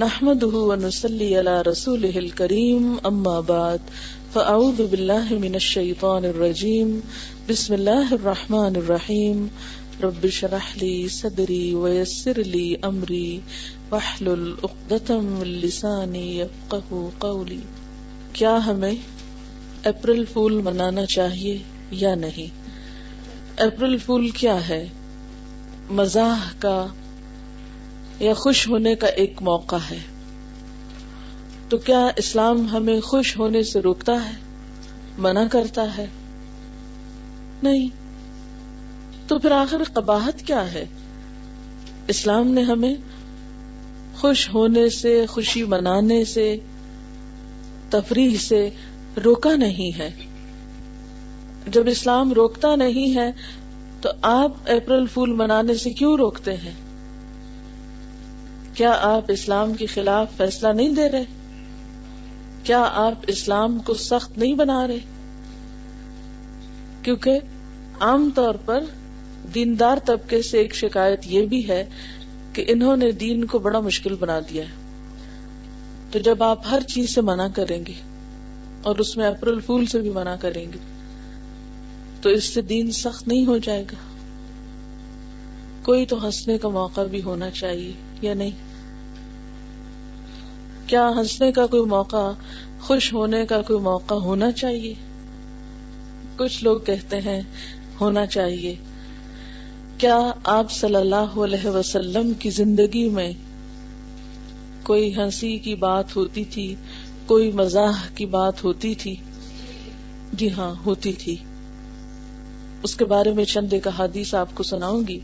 نحمده ونسلي على رسوله الكريم، أما بعد، فأعوذ بالله من الشيطان الرجيم. بسم الله الرحمن الرحيم. رب شرح لي صدري ويسر لي أمري، واحلل عقدة من لساني يفقه قولي. کیا ہمیں اپریل فول منانا چاہیے یا نہیں؟ اپریل فول کیا ہے؟ مزاح کا یا خوش ہونے کا ایک موقع ہے۔ تو کیا اسلام ہمیں خوش ہونے سے روکتا ہے؟ منع کرتا ہے؟ نہیں۔ تو پھر آخر قباہت کیا ہے؟ اسلام نے ہمیں خوش ہونے سے، خوشی منانے سے، تفریح سے روکا نہیں ہے۔ جب اسلام روکتا نہیں ہے، تو آپ اپریل فول منانے سے کیوں روکتے ہیں؟ کیا آپ اسلام کے خلاف فیصلہ نہیں دے رہے؟ کیا آپ اسلام کو سخت نہیں بنا رہے؟ کیونکہ عام طور پر دیندار طبقے سے ایک شکایت یہ بھی ہے کہ انہوں نے دین کو بڑا مشکل بنا دیا ہے۔ تو جب آپ ہر چیز سے منع کریں گے اور اس میں اپریل پھول سے بھی منع کریں گے، تو اس سے دین سخت نہیں ہو جائے گا۔ کوئی تو ہنسنے کا موقع بھی ہونا چاہیے۔ یا نہیں؟ کیا ہنسنے کا کوئی موقع، خوش ہونے کا کوئی موقع ہونا چاہیے؟ کچھ لوگ کہتے ہیں، ہونا چاہیے۔ کیا آپ صلی اللہ علیہ وسلم کی زندگی میں کوئی ہنسی کی بات ہوتی تھی؟ کوئی مزاح کی بات ہوتی تھی؟ جی ہاں ہوتی تھی۔ اس کے بارے میں چند ایک حادیث آپ کو سناؤں گی۔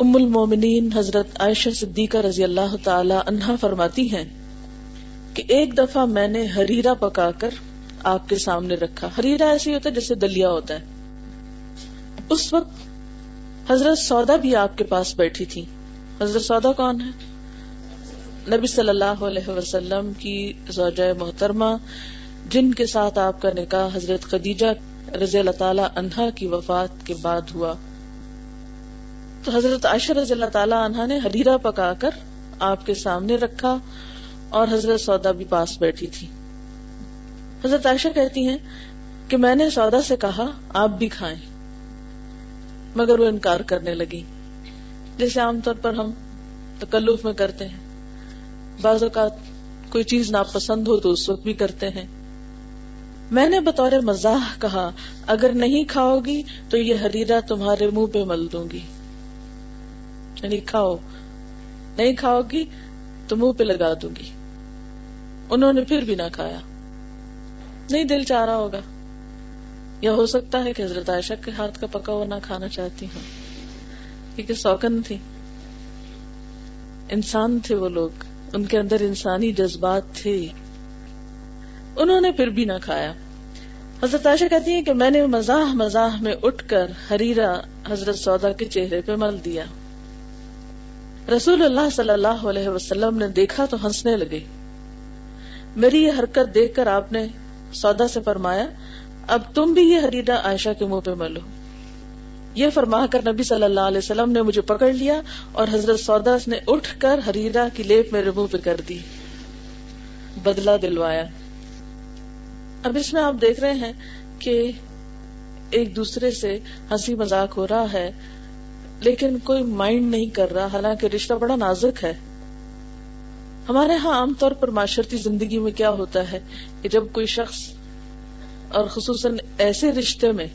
ام المومنین حضرت عائشہ صدیقہ رضی اللہ تعالی عنہا فرماتی ہیں کہ ایک دفعہ میں نے ہریرا پکا کر آپ کے سامنے رکھا۔ ہریرا ایسے ہوتا ہے جیسے دلیا ہوتا ہے۔ اس وقت حضرت سودا بھی آپ کے پاس بیٹھی تھی حضرت سودا کون ہے نبی صلی اللہ علیہ وسلم کی زوجہ محترمہ، جن کے ساتھ آپ کا نکاح حضرت خدیجہ رضی اللہ تعالی عنہا کی وفات کے بعد ہوا۔ تو حضرت عائشہ رضی اللہ تعالی عنہا نے ہریرا پکا کر آپ کے سامنے رکھا اور حضرت سودا بھی پاس بیٹھی تھی۔ حضرت عائشہ کہتی ہیں کہ میں نے سودا سے کہا آپ بھی کھائیں۔ مگر وہ انکار کرنے لگی۔ جیسے عام طور پر ہم تکلف میں کرتے ہیں۔ بعض اوقات کوئی چیز ناپسند ہو تو اس وقت بھی کرتے ہیں۔ میں نے بطور مزاح کہا، اگر نہیں کھاؤ گی تو یہ ہریرا تمہارے منہ پہ مل دوں گی۔ یعنی کھاؤ۔ نہیں کھاؤ گی تو منہ پہ لگا دوں گی۔ انہوں نے پھر بھی نہ کھایا۔ نہیں دل چاہ رہا ہوگا۔ یا ہو سکتا ہے کہ حضرت عائشہ کے ہاتھ کا پکا ہوا نہ کھانا چاہتی ہوں۔ کیونکہ سوکن تھی۔ انسان تھے وہ لوگ۔ ان کے اندر انسانی جذبات تھے۔ انہوں نے پھر بھی نہ کھایا۔ حضرت عائشہ کہتی ہے کہ میں نے مزاح مزاح میں اٹھ کر ہریرا حضرت سودا کے چہرے پہ مل دیا۔ رسول اللہ صلی اللہ علیہ وسلم نے دیکھا تو ہنسنے لگے۔ میری یہ حرکت دیکھ کر آپ نے سودا سے فرمایا، اب تم بھی یہ ہریرا عائشہ کے منہ پہ ملو۔ یہ فرما کر نبی صلی اللہ علیہ وسلم نے مجھے پکڑ لیا اور حضرت سودا نے اٹھ کر ہریرا کی لیپ میرے منہ پہ کر دی۔ بدلا دلوایا۔ اب اس میں آپ دیکھ رہے ہیں کہ ایک دوسرے سے ہنسی مذاق ہو رہا ہے۔ لیکن کوئی مائنڈ نہیں کر رہا، حالانکہ رشتہ بڑا نازک ہے۔ ہمارے ہاں عام طور پر معاشرتی زندگی میں کیا ہوتا ہے کہ جب کوئی شخص اور خصوصاً ایسے رشتے میں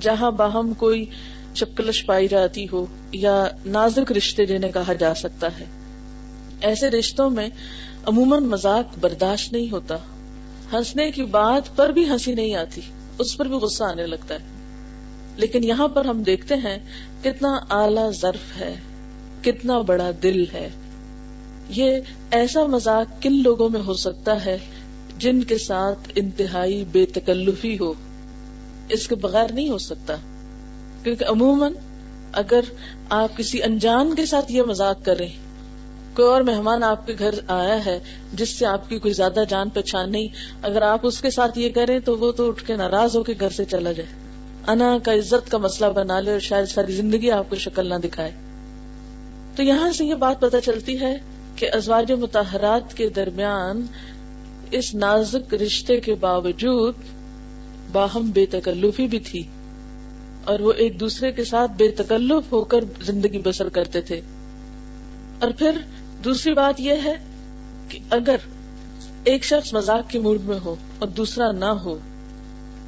جہاں باہم کوئی چپکلش پائی جاتی ہو یا نازک رشتے جنہیں کہا جا سکتا ہے، ایسے رشتوں میں عموماً مذاق برداشت نہیں ہوتا۔ ہنسنے کی بات پر بھی ہنسی نہیں آتی، اس پر بھی غصہ آنے لگتا ہے۔ لیکن یہاں پر ہم دیکھتے ہیں کتنا اعلی ظرف ہے، کتنا بڑا دل ہے۔ یہ ایسا مزاق کن لوگوں میں ہو سکتا ہے جن کے ساتھ انتہائی بے تکلفی ہو۔ اس کے بغیر نہیں ہو سکتا۔ کیونکہ عموماً اگر آپ کسی انجان کے ساتھ یہ مزاق کریں، کوئی اور مہمان آپ کے گھر آیا ہے جس سے آپ کی کوئی زیادہ جان پہچان نہیں، اگر آپ اس کے ساتھ یہ کریں تو وہ تو اٹھ کے ناراض ہو کے گھر سے چلا جائے۔ انا کا عزت کا مسئلہ بنا لے اور شاید ساری زندگی آپ کو شکل نہ دکھائے۔ تو یہاں سے یہ بات پتہ چلتی ہے کہ ازواج متحرات کے درمیان اس نازک رشتے کے باوجود باہم بے تکلفی بھی تھی اور وہ ایک دوسرے کے ساتھ بے تکلف ہو کر زندگی بسر کرتے تھے۔ اور پھر دوسری بات یہ ہے کہ اگر ایک شخص مزاق کے موڈ میں ہو اور دوسرا نہ ہو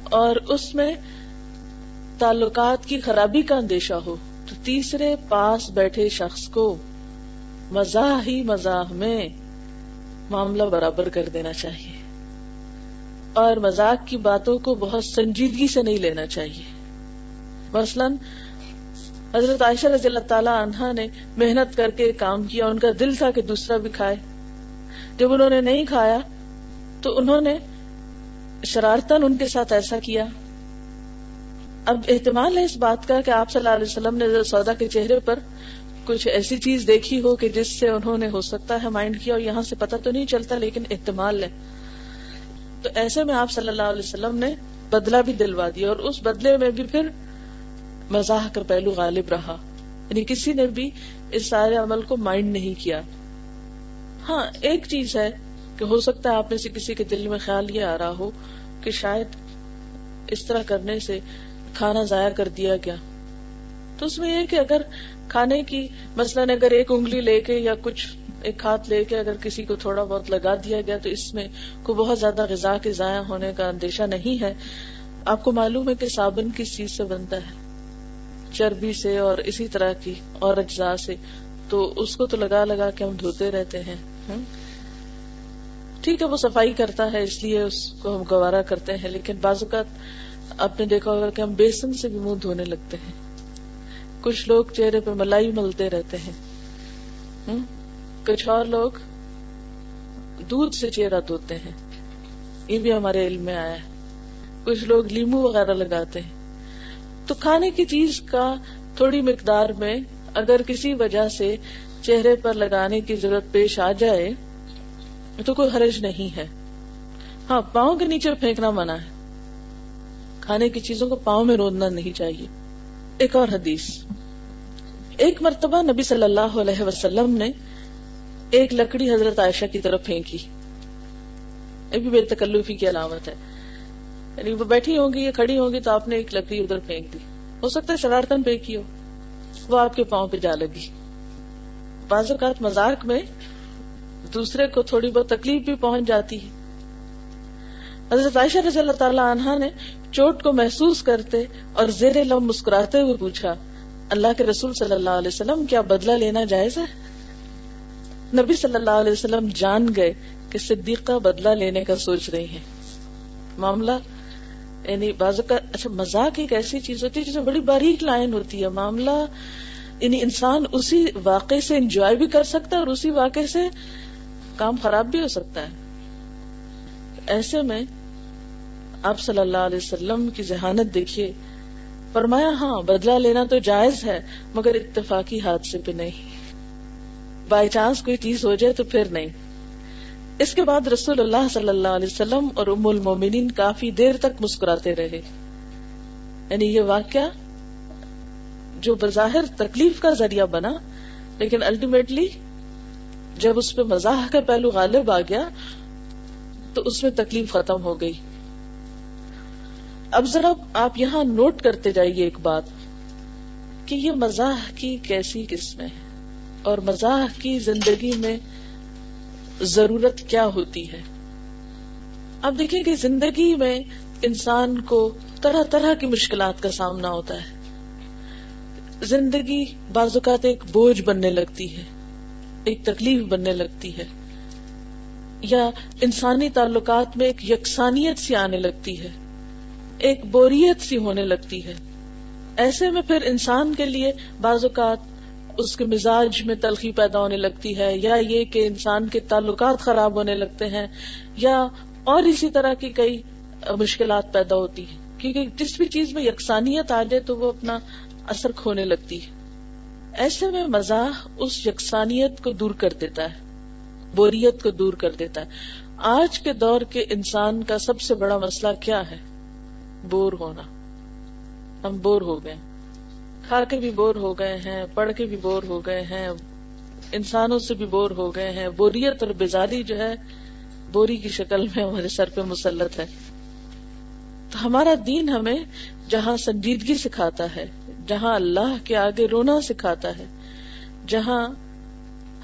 اور اس میں تعلقات کی خرابی کا اندیشہ ہو، تو تیسرے پاس بیٹھے شخص کو مزاح ہی مزاح میں معاملہ برابر کر دینا چاہیے۔ اور مزاق کی باتوں کو بہت سنجیدگی سے نہیں لینا چاہیے۔ مثلا، حضرت عائشہ رضی اللہ تعالی عنہ نے محنت کر کے کام کیا، ان کا دل تھا کہ دوسرا بھی کھائے۔ جب انہوں نے نہیں کھایا، تو انہوں نے شرارتن ان کے ساتھ ایسا کیا۔ اب احتمال ہے اس بات کا کہ آپ صلی اللہ علیہ وسلم نے سودا کے چہرے پر کچھ ایسی چیز دیکھی ہو کہ جس سے انہوں نے ہو سکتا ہے مائنڈ کیا اور یہاں سے پتہ تو نہیں چلتا لیکن احتمال ہے۔ تو ایسے میں آپ صلی اللہ علیہ وسلم نے بدلہ بھی دلوا دیا اور اس بدلے میں بھی پھر مزاح کر پہلو غالب رہا۔ یعنی کسی نے بھی اس سارے عمل کو مائنڈ نہیں کیا۔ ہاں ایک چیز ہے کہ ہو سکتا ہے آپ میں سے کسی کے دل میں خیال یہ آ رہا ہو کہ شاید اس طرح کرنے سے کھانا ضائع کر دیا گیا تو اس میں یہ کہ اگر کھانے کی مثلاً اگر ایک انگلی لے کے یا کچھ ایک ہاتھ لے کے اگر کسی کو تھوڑا بہت لگا دیا گیا تو اس میں کوئی بہت زیادہ غذا کے ضائع ہونے کا اندیشہ نہیں ہے۔ آپ کو معلوم ہے کہ صابن کس چیز سے بنتا ہے؟ چربی سے اور اسی طرح کی اور اجزاء سے۔ تو اس کو تو لگا لگا کے ہم دھوتے رہتے ہیں۔ ٹھیک ہے وہ صفائی کرتا ہے اس لیے اس کو ہم گوارا کرتے ہیں۔ لیکن بعض اوقات آپ نے دیکھا ہوگا کہ ہم بیسن سے بھی منہ دھونے لگتے ہیں۔ کچھ لوگ چہرے پہ ملائی ملتے رہتے ہیں۔ کچھ اور لوگ دودھ سے چہرہ دھوتے ہیں۔ یہ بھی ہمارے علم میں آیا ہے۔ کچھ لوگ لیمو وغیرہ لگاتے ہیں۔ تو کھانے کی چیز کا تھوڑی مقدار میں اگر کسی وجہ سے چہرے پر لگانے کی ضرورت پیش آ جائے تو کوئی حرج نہیں ہے۔ ہاں پاؤں کے نیچے پھینکنا منع ہے۔ کھانے کی چیزوں کو پاؤں میں رودنا نہیں چاہیے۔ ایک اور حدیث۔ ایک مرتبہ نبی صلی اللہ علیہ وسلم نے ایک لکڑی حضرت عائشہ کی طرف پھینکی۔ یہ بھی بے تکلفی کی علامت ہے۔ یعنی وہ بیٹھی ہوں گی یا کھڑی ہوں گی تو آپ نے ایک لکڑی ادھر پھینک دی۔ ہو سکتا ہے شرارتن پھینکی ہو۔ وہ آپ کے پاؤں پہ جا لگی۔ بعض اوقات مزاق میں دوسرے کو تھوڑی بہت تکلیف بھی پہنچ جاتی ہے۔ حضرت عائشہ رضی اللہ تعالی عنہ نے چوٹ کو محسوس کرتے اور زیر لم مسکراتے ہوئے پوچھا، اللہ کے رسول صلی اللہ علیہ وسلم کیا بدلہ لینا جائز ہے؟ نبی صلی اللہ علیہ وسلم جان گئے کہ صدیقہ بدلہ لینے کا سوچ رہی ہیں۔ معاملہ یعنی بازو کا اچھا مزاق ایک ایسی چیز ہوتی ہے جسے بڑی باریک لائن ہوتی ہے۔ معاملہ یعنی انسان اسی واقع سے انجوائے بھی کر سکتا ہے اور اسی واقع سے کام خراب بھی ہو سکتا ہے۔ ایسے میں آپ صلی اللہ علیہ وسلم کی ذہانت دیکھیے، فرمایا ہاں بدلہ لینا تو جائز ہے، مگر اتفاقی حادثے پہ نہیں۔ بائی چانس کوئی چیز ہو جائے تو پھر نہیں۔ اس کے بعد رسول اللہ صلی اللہ علیہ وسلم اور ام المومنین کافی دیر تک مسکراتے رہے۔ یعنی یہ واقعہ جو بظاہر تکلیف کا ذریعہ بنا، لیکن الٹیمیٹلی جب اس پہ مزاح کا پہلو غالب آ گیا، تو اس میں تکلیف ختم ہو گئی۔ اب ذرا آپ یہاں نوٹ کرتے جائیے ایک بات کہ یہ مزاح کی کیسی قسمیں ہیں اور مزاح کی زندگی میں ضرورت کیا ہوتی ہے؟ اب دیکھیں کہ زندگی میں انسان کو طرح طرح کی مشکلات کا سامنا ہوتا ہے۔ زندگی بعض اوقات ایک بوجھ بننے لگتی ہے، ایک تکلیف بننے لگتی ہے، یا انسانی تعلقات میں ایک یکسانیت سی آنے لگتی ہے۔ ایک بوریت سی ہونے لگتی ہے۔ ایسے میں پھر انسان کے لیے بعض اوقات اس کے مزاج میں تلخی پیدا ہونے لگتی ہے، یا یہ کہ انسان کے تعلقات خراب ہونے لگتے ہیں، یا اور اسی طرح کی کئی مشکلات پیدا ہوتی ہیں۔ کیونکہ جس بھی چیز میں یکسانیت آ جائے تو وہ اپنا اثر کھونے لگتی ہے۔ ایسے میں مزاح اس یکسانیت کو دور کر دیتا ہے، بوریت کو دور کر دیتا ہے۔ آج کے دور کے انسان کا سب سے بڑا مسئلہ کیا ہے؟ بور ہونا۔ ہم بور ہو گئے۔ کھا کے بھی بور ہو گئے ہیں، پڑھ کے بھی بور ہو گئے ہیں، انسانوں سے بھی بور ہو گئے ہیں۔ بوریت اور بیزاری جو ہے، بوری کی شکل میں ہمارے سر پہ مسلط ہے۔ تو ہمارا دین ہمیں جہاں سنجیدگی سکھاتا ہے، جہاں اللہ کے آگے رونا سکھاتا ہے، جہاں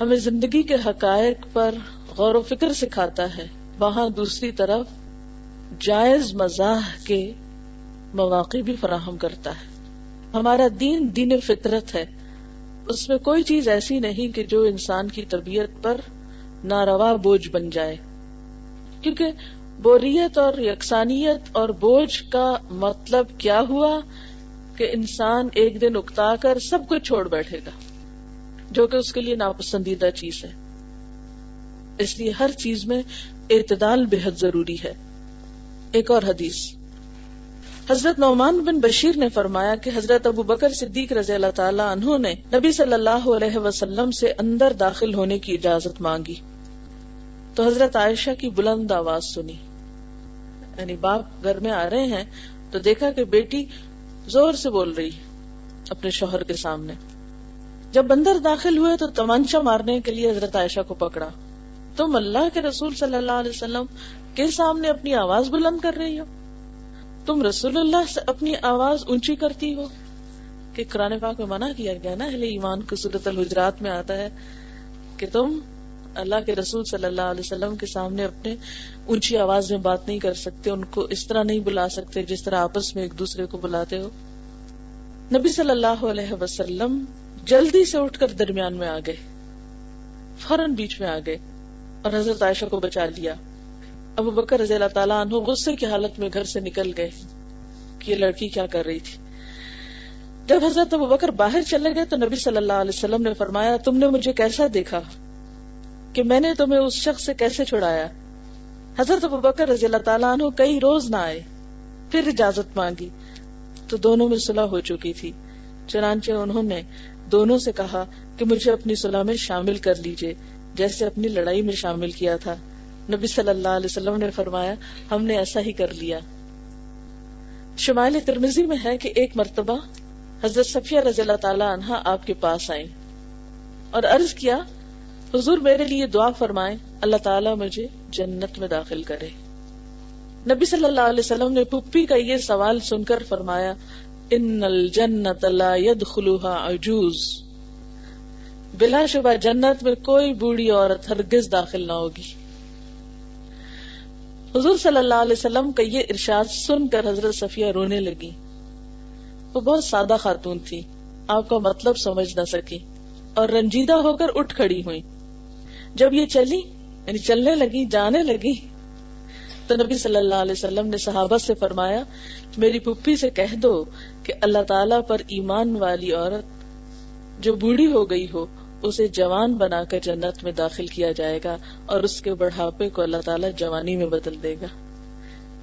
ہمیں زندگی کے حقائق پر غور و فکر سکھاتا ہے، وہاں دوسری طرف جائز مزاح کے مواقع بھی فراہم کرتا ہے۔ ہمارا دین دین فطرت ہے۔ اس میں کوئی چیز ایسی نہیں کہ جو انسان کی طبیعت پر ناروا بوجھ بن جائے۔ کیونکہ بوریت اور یکسانیت اور بوجھ کا مطلب کیا ہوا؟ کہ انسان ایک دن اکتا کر سب کچھ چھوڑ بیٹھے گا، جو کہ اس کے لیے ناپسندیدہ چیز ہے۔ اس لیے ہر چیز میں اعتدال بےحد ضروری ہے۔ ایک اور حدیث۔ حضرت نعمان بن بشیر نے فرمایا کہ حضرت ابو بکر صدیق رضی اللہ تعالیٰ عنہ نے نبی صلی اللہ علیہ وسلم سے اندر داخل ہونے کی اجازت مانگی۔ تو حضرت عائشہ کی بلند آواز سنی۔ یعنی باپ گھر میں آ رہے ہیں تو دیکھا کہ بیٹی زور سے بول رہی اپنے شوہر کے سامنے۔ جب اندر داخل ہوئے تو تمانچا مارنے کے لیے حضرت عائشہ کو پکڑا۔ تم اللہ کے رسول صلی اللہ علیہ وسلم کے سامنے اپنی آواز بلند کر رہی ہو؟ تم رسول اللہ سے اپنی آواز اونچی کرتی ہو؟ کہ قرآن پاک میں منع کیا گیا نا ایمان کو صورت الحجرات میں آتا ہے کہ تم اللہ کے رسول صلی اللہ علیہ وسلم کے سامنے اپنے اونچی آواز میں بات نہیں کر سکتے، ان کو اس طرح نہیں بلا سکتے جس طرح آپس میں ایک دوسرے کو بلاتے ہو۔ نبی صلی اللہ علیہ وسلم جلدی سے اٹھ کر درمیان میں آ گئے، فوراً بیچ میں آ گئے اور حضرت عائشہ کو بچا لیا۔ ابو بکر رضی اللہ تعالیٰ عنہ غصے کی حالت میں گھر سے نکل گئے کہ یہ لڑکی کیا کر رہی تھی؟ جب حضرت ابو بکر باہر چلے گئے تو نبی صلی اللہ علیہ وسلم نے فرمایا، تم نے مجھے کیسا دیکھا؟ کہ میں نے تمہیں اس شخص سے کیسے چھڑایا؟ حضرت ابو بکر رضی اللہ تعالیٰ عنہ کئی روز نہ آئے، پھر اجازت مانگی، تو دونوں میں صلح ہو چکی تھی۔ چنانچہ انہوں نے دونوں سے کہا کہ مجھے اپنی صلح میں شامل کر لیجیے، جیسے اپنی لڑائی میں شامل کیا تھا۔ نبی صلی اللہ علیہ وسلم نے فرمایا، ہم نے ایسا ہی کر لیا۔ شمال ترمزی میں ہے کہ ایک مرتبہ حضرت صفیہ رضی اللہ تعالیٰ عنہ آپ کے پاس آئیں اور عرض کیا، حضور میرے لیے دعا فرمائے اللہ تعالیٰ مجھے جنت میں داخل کرے۔ نبی صلی اللہ علیہ وسلم نے پپی کا یہ سوال سن کر فرمایا، ان الجنت لا يدخلها عجوز۔ بلا شبہ جنت میں کوئی بوڑھی عورت ہرگز داخل نہ ہوگی۔ حضور صلی اللہ علیہ وسلم کا یہ ارشاد سن کر حضرت صفیہ رونے لگی۔ وہ بہت سادہ خاتون تھی۔ آپ کا مطلب سمجھ نہ سکی۔ اور رنجیدہ ہو کر اٹھ کھڑی ہوئی جب یہ چلی یعنی چلنے لگی، جانے لگی، تو نبی صلی اللہ علیہ وسلم نے صحابہ سے فرمایا میری پپھی سے کہہ دو کہ اللہ تعالیٰ پر ایمان والی عورت جو بوڑھی ہو گئی ہو اسے جوان بنا کر جنت میں داخل کیا جائے گا اور اس کے بڑھاپے کو اللہ تعالیٰ جوانی میں بدل دے گا۔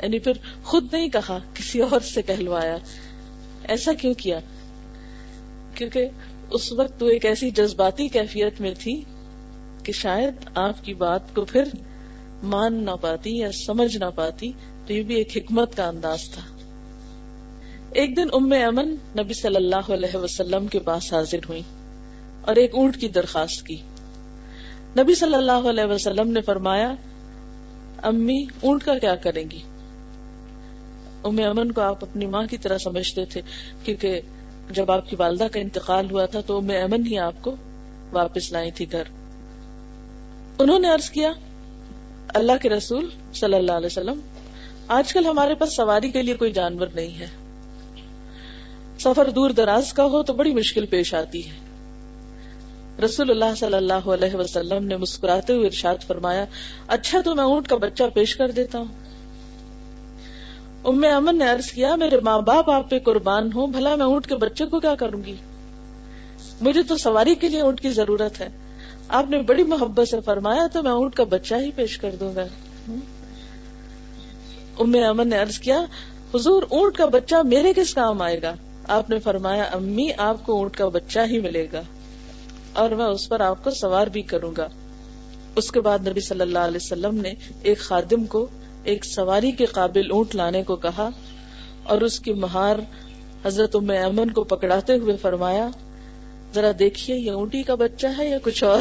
یعنی پھر خود نہیں کہا، کسی اور سے کہلوایا۔ ایسا کیوں کیا؟ کیونکہ اس وقت وہ ایک ایسی جذباتی کیفیت میں تھی کہ شاید آپ کی بات کو پھر مان نہ پاتی یا سمجھ نہ پاتی، تو یہ بھی ایک حکمت کا انداز تھا۔ ایک دن ام امن نبی صلی اللہ علیہ وسلم کے پاس حاضر ہوئی اور ایک اونٹ کی درخواست کی۔ نبی صلی اللہ علیہ وسلم نے فرمایا، امی، اونٹ کا کیا کریں گی؟ ام امن کو آپ اپنی ماں کی طرح سمجھتے تھے، کیونکہ جب آپ کی والدہ کا انتقال ہوا تھا تو ام امن ہی آپ کو واپس لائی تھی گھر۔ انہوں نے عرض کیا، اللہ کے رسول صلی اللہ علیہ وسلم، آج کل ہمارے پاس سواری کے لیے کوئی جانور نہیں ہے۔ سفر دور دراز کا ہو تو بڑی مشکل پیش آتی ہے۔ رسول اللہ صلی اللہ علیہ وسلم نے مسکراتے ہوئے ارشاد فرمایا اچھا تو میں اونٹ کا بچہ پیش کر دیتا ہوں۔ ام امن نے عرض کیا، میرے ماں باپ آپ پہ قربان ہوں، بھلا میں اونٹ کے بچے کو کیا کروں گی؟ مجھے تو سواری کے لیے اونٹ کی ضرورت ہے۔ آپ نے بڑی محبت سے فرمایا، تو میں اونٹ کا بچہ ہی پیش کر دوں گا۔ ام امن نے عرض کیا، حضور، اونٹ کا بچہ میرے کس کام آئے گا؟ آپ نے فرمایا، امی، آپ کو اونٹ کا بچہ ہی ملے گا۔ اور میں اس پر آپ کو سوار بھی کروں گا۔ اس کے بعد نبی صلی اللہ علیہ وسلم نے ایک خادم کو، ایک سواری کے قابل اونٹ لانے کو کہا اور اس کی مہار حضرت ام امن کو پکڑاتے ہوئے فرمایا، ذرا دیکھیے یہ اونٹی کا بچہ ہے یا کچھ اور؟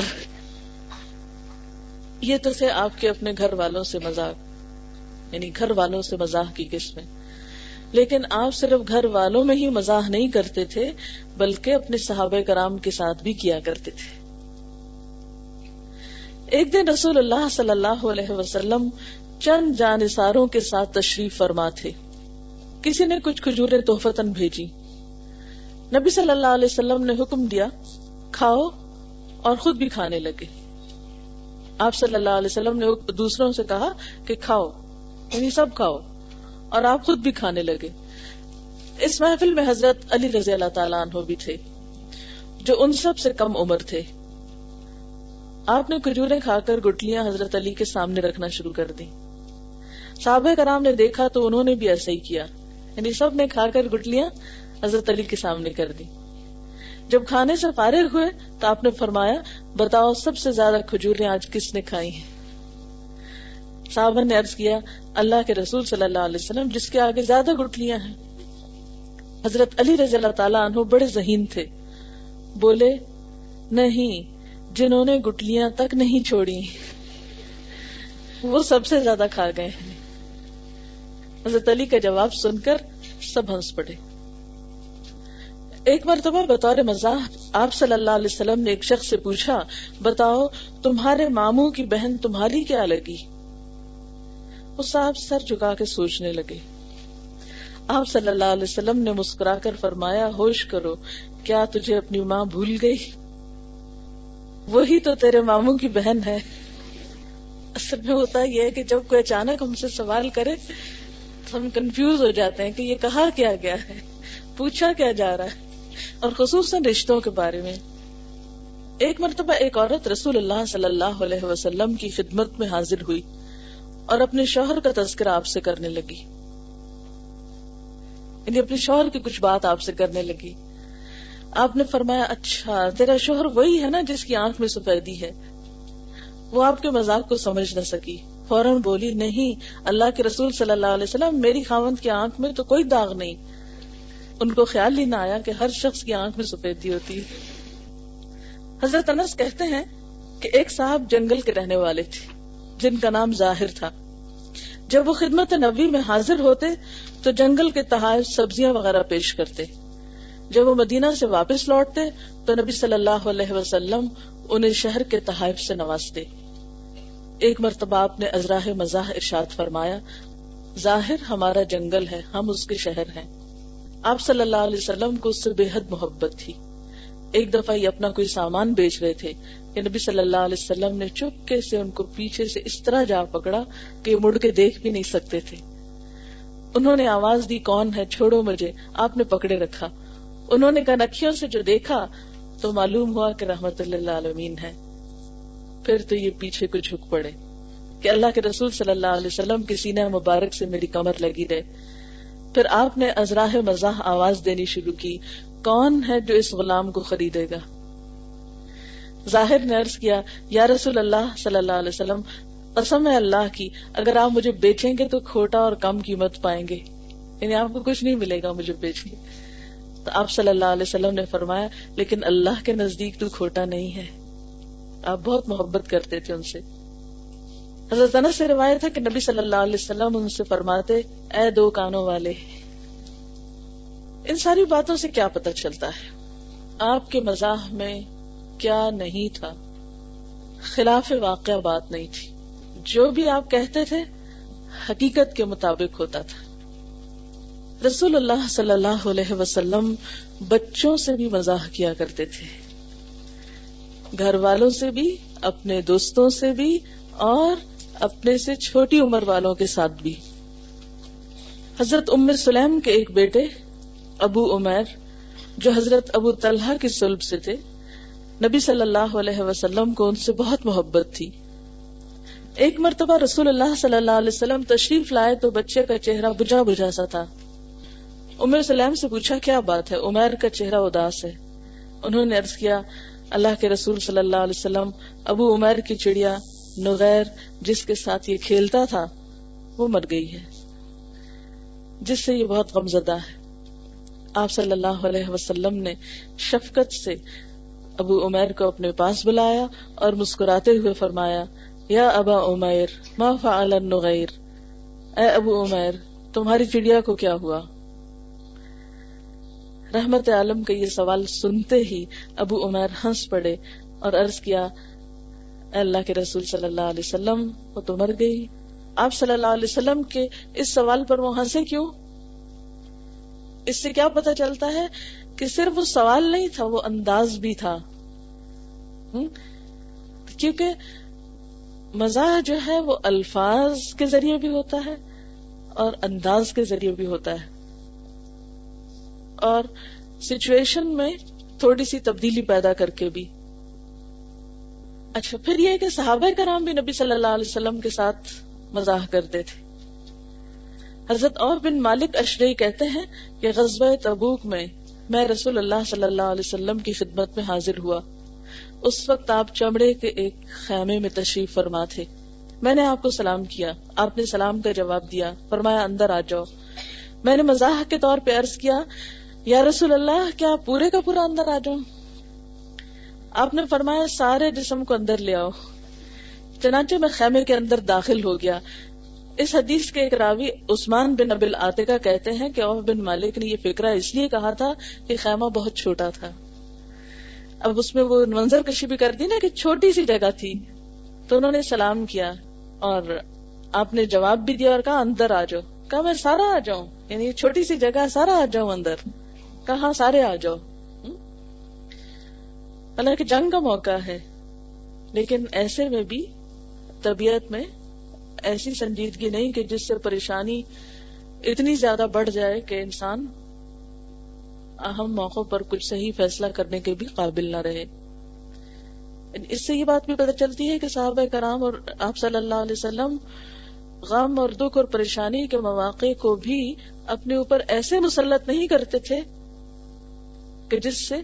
یہ تو تھے آپ کے اپنے گھر والوں سے مزاق یعنی گھر والوں سے مزاح کی قسمیں۔ لیکن آپ صرف گھر والوں میں ہی مزاح نہیں کرتے تھے، بلکہ اپنے صحابہ کرام کے ساتھ بھی کیا کرتے تھے۔ ایک دن رسول اللہ صلی اللہ علیہ وسلم چند جانساروں کے ساتھ تشریف فرما تھے۔ کسی نے کچھ کھجورے تحفتن بھیجی نبی صلی اللہ علیہ وسلم نے حکم دیا، کھاؤ اور خود بھی کھانے لگے۔ آپ صلی اللہ علیہ وسلم نے دوسروں سے کہا کہ کھاؤ یعنی سب کھاؤ۔ اور آپ خود بھی کھانے لگے۔ اس محفل میں حضرت علی رضی اللہ تعالیٰ عنہ بھی تھے، جو ان سب سے کم عمر تھے۔ آپ نے کھجورے کھا کر گٹلیاں حضرت علی کے سامنے رکھنا شروع کر دی صحابہ کرام نے دیکھا تو انہوں نے بھی ایسا ہی کیا یعنی سب نے کھا کر گٹلیاں حضرت علی کے سامنے کر دی جب کھانے سے فارغ ہوئے تو آپ نے فرمایا، بتاؤ سب سے زیادہ کھجورے آج کس نے کھائی ہیں؟ صحابہ نے عرض کیا اللہ کے رسول صلی اللہ علیہ وسلم، جس کے آگے زیادہ گٹلیاں ہیں۔ حضرت علی رضی اللہ تعالیٰ عنہ بڑے ذہین تھے۔ بولے، نہیں، جنہوں نے گٹلیاں تک نہیں چھوڑی، وہ سب سے زیادہ کھا گئے حضرت علی کا جواب سن کر سب ہنس پڑے۔ ایک مرتبہ بطور مزاح آپ صلی اللہ علیہ وسلم نے ایک شخص سے پوچھا، بتاؤ، تمہارے ماموں کی بہن تمہاری کیا لگی؟ صاحب سر جھکا کے سوچنے لگے۔ آپ صلی اللہ علیہ وسلم نے مسکرا کر فرمایا، ہوش کرو، کیا تجھے اپنی ماں بھول گئی؟ وہی تو تیرے ماموں کی بہن ہے۔ اصل میں ہوتا یہ ہے کہ جب کوئی اچانک ہم سے سوال کرے، تو ہم کنفیوز ہو جاتے ہیں کہ یہ کہا کیا گیا ہے، پوچھا کیا جا رہا ہے، اور خصوصاً رشتوں کے بارے میں۔ ایک مرتبہ ایک عورت رسول اللہ صلی اللہ علیہ وسلم کی خدمت میں حاضر ہوئی۔ اور اپنے شوہر کا تذکرہ آپ سے کرنے لگی۔ یعنی اپنے شوہر کی کچھ بات آپ سے کرنے لگی۔ آپ نے فرمایا اچھا تیرا شوہر وہی ہے نا جس کی آنکھ میں سفیدی ہے۔ وہ آپ کے مذاق کو سمجھ نہ سکی۔ فوراً بولی، نہیں، اللہ کے رسول صلی اللہ علیہ وسلم، میری خاوند کی آنکھ میں تو کوئی داغ نہیں۔ ان کو خیال ہی نہ آیا کہ ہر شخص کی آنکھ میں سفیدی ہوتی۔ حضرت انس کہتے ہیں کہ ایک صاحب جنگل کے رہنے والے تھے، جن کا نام ظاہر تھا۔ جب وہ خدمت نبی میں حاضر ہوتے تو جنگل کے تحائف سبزیاں وغیرہ پیش کرتے۔ جب وہ مدینہ سے واپس لوٹتے تو نبی صلی اللہ علیہ وسلم انہیں شہر کے تحائف سے نوازتے۔ ایک مرتبہ آپ نے ازراہ مزاح ارشاد فرمایا، ظاہر ہمارا جنگل ہے، ہم اس کے شہر ہیں۔ آپ صلی اللہ علیہ وسلم کو اس سے بے حد محبت تھی۔ ایک دفعہ یہ اپنا کوئی سامان بیچ رہے تھے۔ کہ نبی صلی اللہ علیہ وسلم نے چپکے سے ان کو پیچھے سے اس طرح جا پکڑا کہ مڑ کے دیکھ بھی نہیں سکتے تھے۔ انہوں نے آواز دی، کون ہے؟ چھوڑو مجھے، آپ نے پکڑے رکھا۔ انہوں نے کنکھیوں سے جو دیکھا تو معلوم ہوا کہ رحمت اللہ عالمین ہے۔ پھر تو یہ پیچھے کو جھک پڑے کہ اللہ کے رسول صلی اللہ علیہ وسلم کے سینہ مبارک سے میری کمر لگی رہے۔ پھر آپ نے ازراہ مزاح آواز دینی شروع کی، کون ہے جو اس غلام کو خریدے گا؟ ظاہر نے عرض کیا، یا رسول اللہ صلی اللہ علیہ وسلم، قسم ہے اللہ کی، اگر آپ مجھے بیچیں گے تو کھوٹا اور کم قیمت پائیں گے۔ یعنی آپ کو کچھ نہیں ملے گا مجھے بیچیں تو آپ صلی اللہ علیہ وسلم نے فرمایا، لیکن اللہ کے نزدیک تو کھوٹا نہیں ہے۔ آپ بہت محبت کرتے تھے ان سے۔ حضرت انس سے روایت ہے کہ نبی صلی اللہ علیہ وسلم ان سے فرماتے، اے دو کانوں والے، ان ساری باتوں سے کیا پتہ چلتا ہے؟ آپ کے مزاح میں کیا نہیں تھا۔ خلاف واقع بات نہیں تھی۔ جو بھی آپ کہتے تھے، حقیقت کے مطابق ہوتا تھا۔ رسول اللہ صلی اللہ علیہ وسلم بچوں سے بھی مزاح کیا کرتے تھے۔ گھر والوں سے بھی، اپنے دوستوں سے بھی، اور اپنے سے چھوٹی عمر والوں کے ساتھ بھی۔ حضرت عمر سلیم کے ایک بیٹے، ابو عمیر، جو حضرت ابو طلحہ کی سلب سے تھے نبی صلی اللہ علیہ وسلم کو ان سے بہت محبت تھی۔ ایک مرتبہ رسول اللہ صلی اللہ علیہ وسلم تشریف لائے تو بچے کا چہرہ بجا بجا سا تھا۔ عمر سلیم سے پوچھا، کیا بات ہے؟ عمیر کا چہرہ اداس ہے۔ انہوں نے عرض کیا، اللہ کے رسول صلی اللہ علیہ وسلم ابو عمیر کی چڑیا نغیر جس کے ساتھ یہ کھیلتا تھا، وہ مر گئی ہے۔ جس سے یہ بہت غمزدہ ہے۔ آپ صلی اللہ علیہ وسلم نے شفقت سے ابو عمیر کو اپنے پاس بلایا اور مسکراتے ہوئے فرمایا، یا ابا عمیر ما فعل النغیر۔ اے ابو عمیر تمہاری چڑیا کو کیا ہوا؟ رحمت عالم کا یہ سوال سنتے ہی ابو عمیر ہنس پڑے اور عرض کیا، اے اللہ کے رسول صلی اللہ علیہ وسلم، وہ تو مر گئی۔ آپ صلی اللہ علیہ وسلم کے اس سوال پر وہ ہنسے کیوں؟ اس سے کیا پتا چلتا ہے کہ صرف وہ سوال نہیں تھا، وہ انداز بھی تھا۔ کیونکہ مزاح جو ہے، وہ الفاظ کے ذریعے بھی ہوتا ہے اور انداز کے ذریعے بھی ہوتا ہے۔ اور سچویشن میں تھوڑی سی تبدیلی پیدا کر کے بھی۔ اچھا پھر یہ کہ صحابہ کرام بھی نبی صلی اللہ علیہ وسلم کے ساتھ مزاح کرتے تھے۔ حضرت اور بن مالک اشرئی کہتے ہیں کہ غزوہ تبوک میں میں رسول اللہ صلی اللہ علیہ وسلم کی خدمت میں حاضر ہوا۔ اس وقت آپ چمڑے کے ایک خیمے میں تشریف فرما تھے۔ میں نے آپ کو سلام کیا۔ آپ نے سلام کا جواب دیا۔ فرمایا، اندر آ جاؤ۔ میں نے مزاح کے طور پہ عرض کیا، یا رسول اللہ، کیا پورے کا پورا اندر آ جاؤ آپ نے فرمایا، سارے جسم کو اندر لے آؤ۔ چنانچہ میں خیمے کے اندر داخل ہو گیا۔ اس حدیث کے ایک راوی عثمان بن ابل آتکا کہتے ہیں کہ اوف بن مالک نے یہ فکرہ اس لیے کہا تھا کہ خیمہ بہت چھوٹا تھا۔ اب اس میں وہ منظر کشی بھی کر دی نا کہ چھوٹی سی جگہ تھی۔ تو انہوں نے سلام کیا اور آپ نے جواب بھی دیا اور کہا، اندر آ جاؤ۔ کہا، میں سارا آ جاؤں؟ یعنی چھوٹی سی جگہ، سارا آ جاؤں اندر کہاں سارے آ جاؤ۔ حالانکہ جنگ کا موقع ہے، لیکن ایسے میں بھی طبیعت میں ایسی سنجیدگی نہیں کہ جس سے پریشانی اتنی زیادہ بڑھ جائے کہ انسان اہم موقع پر کچھ صحیح فیصلہ کرنے کے بھی قابل نہ رہے۔ اس سے یہ بات بھی پتہ چلتی ہے کہ صحابہ کرام اور آپ صلی اللہ علیہ وسلم غم اور دکھ اور پریشانی کے مواقع کو بھی اپنے اوپر ایسے مسلط نہیں کرتے تھے کہ جس سے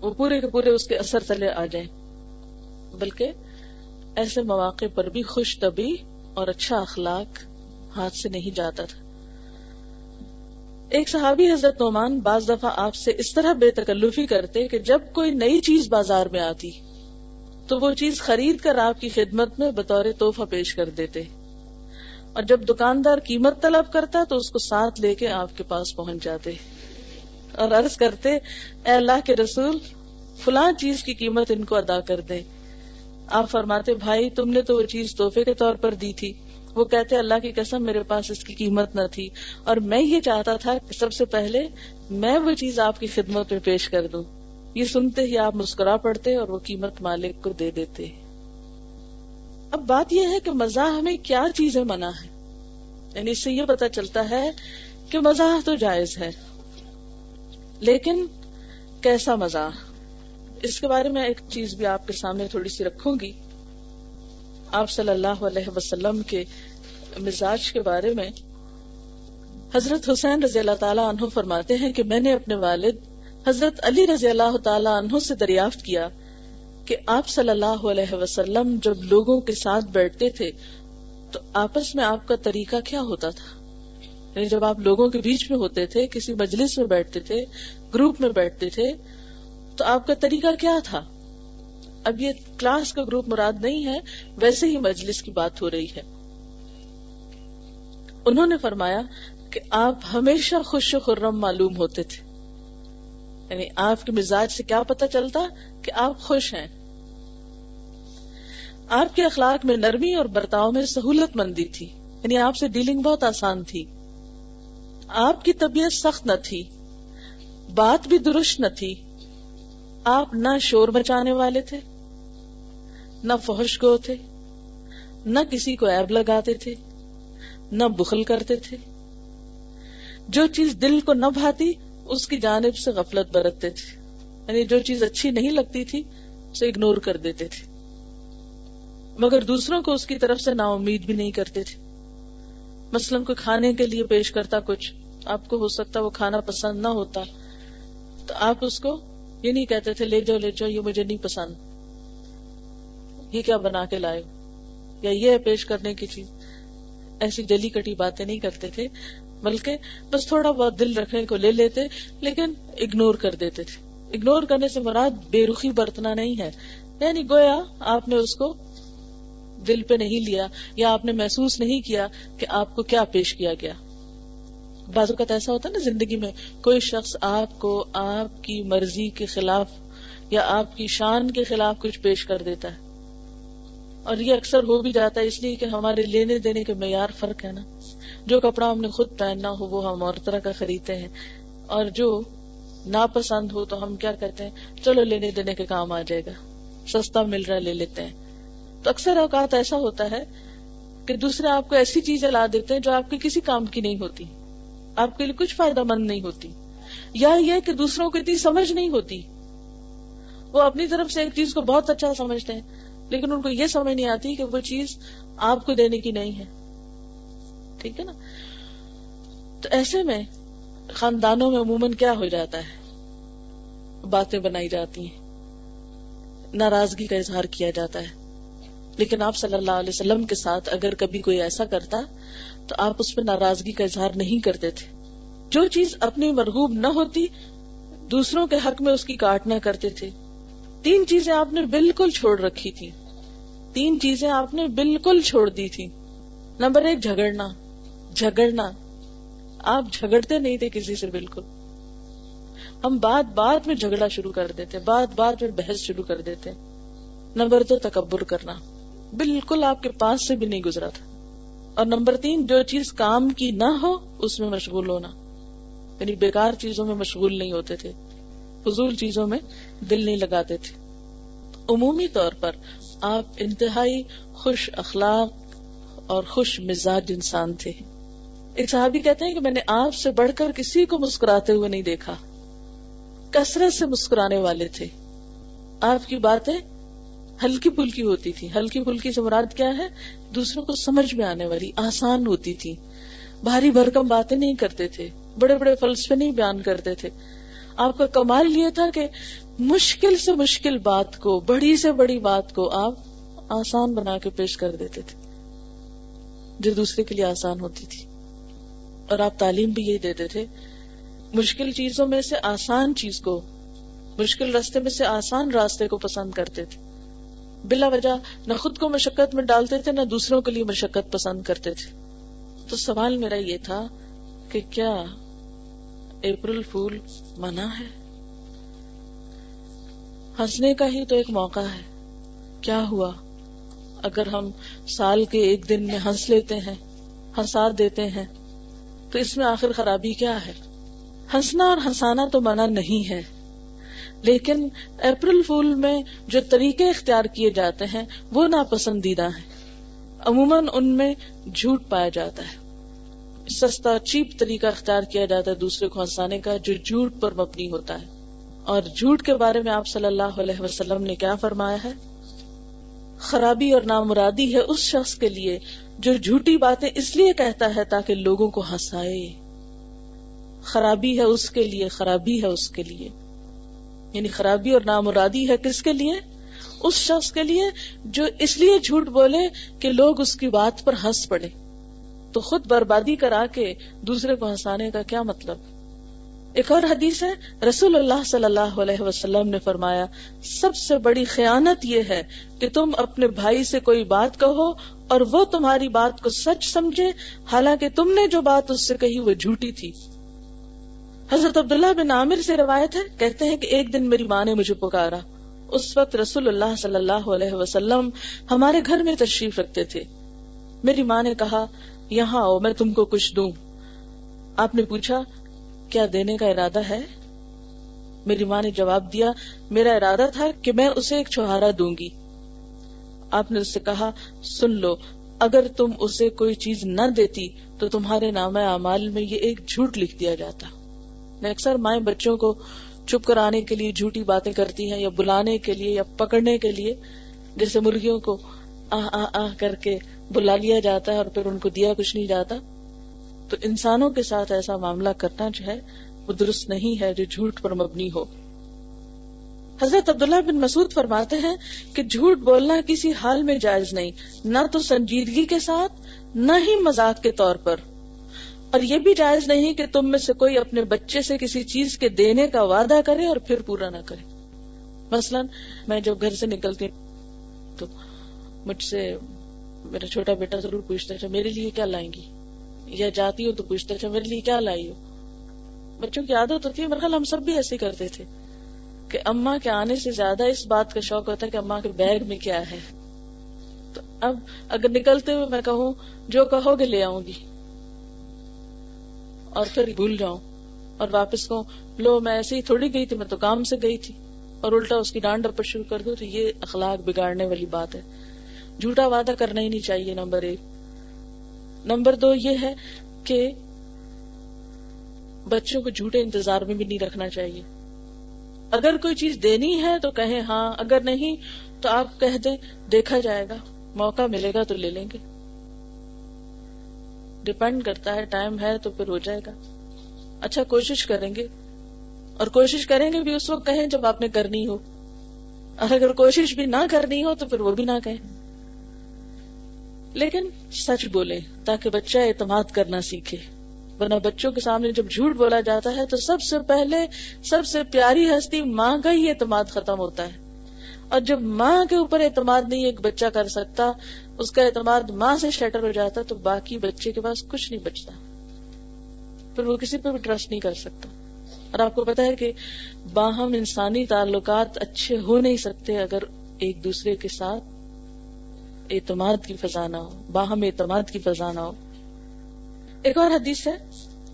وہ پورے کے پورے اس کے اثر تلے آ جائیں۔ بلکہ ایسے مواقع پر بھی خوش طبی اور اچھا اخلاق ہاتھ سے نہیں جاتا تھا۔ ایک صحابی حضرت نعمان بعض دفعہ آپ سے اس طرح بے تکلفی کرتے کہ جب کوئی نئی چیز بازار میں آتی تو وہ چیز خرید کر آپ کی خدمت میں بطور تحفہ پیش کر دیتے اور جب دکاندار قیمت طلب کرتا تو اس کو ساتھ لے کے آپ کے پاس پہنچ جاتے اور عرض کرتے، اے اللہ کے رسول، فلاں چیز کی قیمت ان کو ادا کر دے آپ فرماتے، بھائی، تم نے تو وہ چیز تحفے کے طور پر دی تھی۔ وہ کہتے، اللہ کی قسم، میرے پاس اس کی قیمت نہ تھی۔ اور میں یہ چاہتا تھا کہ سب سے پہلے میں وہ چیز آپ کی خدمت میں پیش کر دوں۔ یہ سنتے ہی آپ مسکرا پڑتے اور وہ قیمت مالک کو دے دیتے۔ اب بات یہ ہے کہ مزاح ہمیں کیا چیزیں منع ہے یعنی اس سے یہ پتا چلتا ہے کہ مزاح تو جائز ہے، لیکن کیسا مزاح؟ اس کے بارے میں ایک چیز بھی آپ کے سامنے تھوڑی سی رکھوں گی۔ آپ صلی اللہ علیہ وسلم کے مزاج کے بارے میں حضرت حسین رضی اللہ تعالیٰ عنہ فرماتے ہیں کہ میں نے اپنے والد حضرت علی رضی اللہ تعالیٰ عنہ سے دریافت کیا کہ آپ صلی اللہ علیہ وسلم جب لوگوں کے ساتھ بیٹھتے تھے تو آپس میں آپ کا طریقہ کیا ہوتا تھا؟ یعنی جب آپ لوگوں کے بیچ میں ہوتے تھے، کسی مجلس میں بیٹھتے تھے، گروپ میں بیٹھتے تھے تو آپ کا طریقہ کیا تھا؟ اب یہ کلاس کا گروپ مراد نہیں ہے، ویسے ہی مجلس کی بات ہو رہی ہے۔ انہوں نے فرمایا کہ آپ ہمیشہ خوش و خرم معلوم ہوتے تھے۔ یعنی آپ کے مزاج سے کیا پتا چلتا کہ آپ خوش ہیں۔ آپ کے اخلاق میں نرمی اور برتاؤ میں سہولت مندی تھی۔ یعنی آپ سے ڈیلنگ بہت آسان تھی۔ آپ کی طبیعت سخت نہ تھی۔ بات بھی درست نہ تھی۔ آپ نہ شور بچانے والے تھے، نہ فحش گو تھے، نہ کسی کو ایب لگاتے تھے، نہ بخل کرتے تھے۔ جو چیز دل کو نہ بھاتی، اس کی جانب سے غفلت برتتے تھے۔ یعنی جو چیز اچھی نہیں لگتی تھی، اسے اگنور کر دیتے تھے۔ مگر دوسروں کو اس کی طرف سے نا امید بھی نہیں کرتے تھے۔ مثلاً کوئی کھانے کے لیے پیش کرتا کچھ، آپ کو ہو سکتا وہ کھانا پسند نہ ہوتا، تو آپ اس کو یہ نہیں کہتے تھے، لے جاؤ لے جاؤ، یہ مجھے نہیں پسند. یہ کیا بنا کے لائے؟ یا یہ پیش کرنے کی چیز؟ ایسی جلی کٹی باتیں نہیں کرتے تھے، بلکہ بس تھوڑا بہت دل رکھنے کو لے لیتے، لیکن اگنور کر دیتے تھے۔ اگنور کرنے سے مراد بے رخی برتنا نہیں ہے۔ یعنی گویا آپ نے اس کو دل پہ نہیں لیا، یا آپ نے محسوس نہیں کیا کہ آپ کو کیا پیش کیا گیا۔ بعض اوقات ایسا ہوتا ہے نا زندگی میں، کوئی شخص آپ کو آپ کی مرضی کے خلاف یا آپ کی شان کے خلاف کچھ پیش کر دیتا ہے۔ اور یہ اکثر ہو بھی جاتا ہے اس لیے کہ ہمارے لینے دینے کے معیار فرق ہے نا۔ جو کپڑا ہم نے خود پہننا ہو، وہ ہم اور طرح کا خریدتے ہیں۔ اور جو ناپسند ہو تو ہم کیا کہتے ہیں؟ چلو لینے دینے کے کام آ جائے گا، سستا مل رہا لے لیتے ہیں۔ تو اکثر اوقات ایسا ہوتا ہے کہ دوسرے آپ کو ایسی چیزیں لا دیتے ہیں جو آپ کے کسی کام کی نہیں ہوتی۔ آپ کے لیے کچھ فائدہ مند نہیں ہوتی یا یہ کہ دوسروں کو اتنی سمجھ نہیں ہوتی۔ وہ اپنی طرف سے ایک چیز کو بہت اچھا سمجھتے ہیں، لیکن ان کو یہ سمجھ نہیں آتی کہ وہ چیز آپ کو دینے کی نہیں ہے۔ ٹھیک ہے نا؟ تو ایسے میں خاندانوں میں عموماً کیا ہو جاتا ہے؟ باتیں بنائی جاتی ہیں۔ ناراضگی کا اظہار کیا جاتا ہے۔ لیکن آپ صلی اللہ علیہ وسلم کے ساتھ اگر کبھی کوئی ایسا کرتا تو آپ اس پہ ناراضگی کا اظہار نہیں کرتے تھے۔ جو چیز اپنی مرغوب نہ ہوتی، دوسروں کے حق میں اس کی کاٹنا کرتے تھے۔ تین چیزیں آپ نے بالکل چھوڑ رکھی تھی تین چیزیں آپ نے بالکل چھوڑ دی تھی نمبر ایک، جھگڑنا۔ جھگڑنا۔ آپ جھگڑتے نہیں تھے کسی سے بالکل۔ ہم بات بات میں جھگڑا شروع کر دیتے، بات بات میں بحث شروع کر دیتے۔ نمبر دو، تکبر کرنا۔ بالکل آپ کے پاس سے بھی نہیں گزرا تھا۔ اور نمبر تین، جو چیز کام کی نہ ہو، اس میں مشغول ہونا۔ یعنی بیکار چیزوں میں مشغول نہیں ہوتے تھے۔ فضول چیزوں میں دل نہیں لگاتے تھے۔ عمومی طور پر آپ انتہائی خوش اخلاق اور خوش مزاج انسان تھے۔ ایک صحابی کہتے ہیں کہ میں نے آپ سے بڑھ کر کسی کو مسکراتے ہوئے نہیں دیکھا۔ کثرت سے مسکرانے والے تھے۔ آپ کی باتیں ہلکی پھلکی ہوتی تھی۔ ہلکی پھلکی سے مراد کیا ہے؟ دوسروں کو سمجھ میں آنے والی، آسان ہوتی تھی۔ بھاری بھرکم باتیں نہیں کرتے تھے۔ بڑے بڑے فلسفے نہیں بیان کرتے تھے۔ آپ کا کمال یہ تھا کہ مشکل سے مشکل بات کو، بڑی سے بڑی بات کو آپ آسان بنا کے پیش کر دیتے تھے۔ جو دوسرے کے لیے آسان ہوتی تھی۔ اور آپ تعلیم بھی یہی دیتے تھے۔ مشکل چیزوں میں سے آسان چیز کو، مشکل راستے میں سے آسان راستے کو پسند کرتے تھے۔ بلا وجہ نہ خود کو مشقت میں ڈالتے تھے، نہ دوسروں کے لیے مشقت پسند کرتے تھے۔ تو سوال میرا یہ تھا کہ کیا اپریل فول منع ہے؟ ہنسنے کا ہی تو ایک موقع ہے۔ کیا ہوا؟ اگر ہم سال کے ایک دن میں ہنس لیتے ہیں ہنسا دیتے ہیں، تو اس میں آخر خرابی کیا ہے؟ ہنسنا اور ہنسانا تو منع نہیں ہے۔ لیکن اپریل فول میں جو طریقے اختیار کیے جاتے ہیں، وہ ناپسندیدہ ہیں۔ عموماً ان میں جھوٹ پایا جاتا ہے۔ سستا، چیپ طریقہ اختیار کیا جاتا ہے دوسرے کو ہنسانے کا جو جھوٹ پر مبنی ہوتا ہے۔ اور جھوٹ کے بارے میں آپ صلی اللہ علیہ وسلم نے کیا فرمایا ہے؟ خرابی اور نامرادی ہے اس شخص کے لیے جو جھوٹی باتیں اس لیے کہتا ہے تاکہ لوگوں کو ہنسائے۔ خرابی ہے اس کے لیے، خرابی ہے اس کے لیے۔ یعنی خرابی اور نامرادی ہے کس کے لیے؟ اس شخص کے لیے جو اس لیے جھوٹ بولے کہ لوگ اس کی بات پر ہنس پڑے۔ تو خود بربادی کرا کے دوسرے کو ہنسانے کا کیا مطلب؟ ایک اور حدیث ہے، رسول اللہ صلی اللہ علیہ وسلم نے فرمایا، سب سے بڑی خیانت یہ ہے کہ تم اپنے بھائی سے کوئی بات کہو اور وہ تمہاری بات کو سچ سمجھے، حالانکہ تم نے جو بات اس سے کہی وہ جھوٹی تھی۔ حضرت عبداللہ بن عامر سے روایت ہے، کہتے ہیں کہ ایک دن میری ماں نے مجھے پکارا۔ اس وقت رسول اللہ صلی اللہ علیہ وسلم ہمارے گھر میں تشریف رکھتے تھے۔ میری ماں نے کہا، یہاں آؤ، میں تم کو کچھ دوں۔ آپ نے پوچھا، کیا دینے کا ارادہ ہے؟ میری ماں نے جواب دیا، میرا ارادہ تھا کہ میں اسے ایک چوہارا دوں گی۔ آپ نے اس سے کہا، سن لو، اگر تم اسے کوئی چیز نہ دیتی تو تمہارے نام اعمال میں یہ ایک جھوٹ لکھ دیا جاتا۔ اکثر مائیں بچوں کو چپ کرانے کے لیے جھوٹی باتیں کرتی ہیں یا بلانے کے لیے یا پکڑنے کے لیے، جیسے مرغیوں کو آہ آہ آہ کر کے بلا لیا جاتا ہے اور پھر ان کو دیا کچھ نہیں جاتا۔ تو انسانوں کے ساتھ ایسا معاملہ کرنا جو ہے، وہ درست نہیں ہے، جو جھوٹ پر مبنی ہو۔ حضرت عبداللہ بن مسعود فرماتے ہیں کہ جھوٹ بولنا کسی حال میں جائز نہیں، نہ تو سنجیدگی کے ساتھ، نہ ہی مزاق کے طور پر۔ اور یہ بھی جائز نہیں کہ تم میں سے کوئی اپنے بچے سے کسی چیز کے دینے کا وعدہ کرے اور پھر پورا نہ کرے۔ مثلا میں جب گھر سے نکلتی تو مجھ سے میرا چھوٹا بیٹا ضرور پوچھتا اچھا میرے لیے کیا لائیں گی؟ یا جاتی ہو تو پوچھتا اچھا میرے لیے کیا لائی ہو؟ بچوں کی عادت ہوتی ہے، میرے ہم سب بھی ایسے کرتے تھے کہ اما کے آنے سے زیادہ اس بات کا شوق ہوتا ہے کہ اما کے بیگ میں کیا ہے۔ تو اب اگر نکلتے ہوئے میں کہوں، جو کہو گے لے آؤں گی۔ اور پھر بھول جاؤں اور واپس کہوں، لو، میں ایسے ہی تھوڑی گئی تھی، میں تو کام سے گئی تھی اور الٹا اس کی ڈانڈ ڈپٹ شروع کر دوں تو یہ اخلاق بگاڑنے والی بات ہے۔ جھوٹا وعدہ کرنا ہی نہیں چاہیے، نمبر ایک۔ نمبر دو یہ ہے کہ بچوں کو جھوٹے انتظار میں بھی نہیں رکھنا چاہیے۔ اگر کوئی چیز دینی ہے تو کہیں ہاں اگر نہیں تو آپ کہہ دیں، دیکھا جائے گا، موقع ملے گا تو لے لیں گے۔ ڈپینڈ کرتا ہے، ٹائم ہے تو پھر ہو جائے گا۔ اچھا کوشش کریں گے۔ اور کوشش کریں گے بھی اس وقت کہیں جب آپ نے کرنی ہو۔ اور اگر کوشش بھی نہ کرنی ہو تو پھر وہ بھی نہ کہیں۔ لیکن سچ بولے تاکہ بچہ اعتماد کرنا سیکھے۔ ورنہ بچوں کے سامنے جب جھوٹ بولا جاتا ہے تو سب سے پہلے، سب سے پیاری ہستی ماں کا ہی اعتماد ختم ہوتا ہے۔ اور جب ماں کے اوپر اعتماد نہیں ایک بچہ کر سکتا اس کا اعتماد ماں سے شیٹر ہو جاتا تو باقی بچے کے پاس کچھ نہیں بچتا۔ پھر وہ کسی پہ بھی ٹرسٹ نہیں کر سکتا۔ اور آپ کو پتا ہے کہ باہم انسانی تعلقات اچھے ہو نہیں سکتے اگر ایک دوسرے کے ساتھ اعتماد کی فضا نہ ہو، باہم اعتماد کی فضا نہ ہو۔ ایک اور حدیث ہے،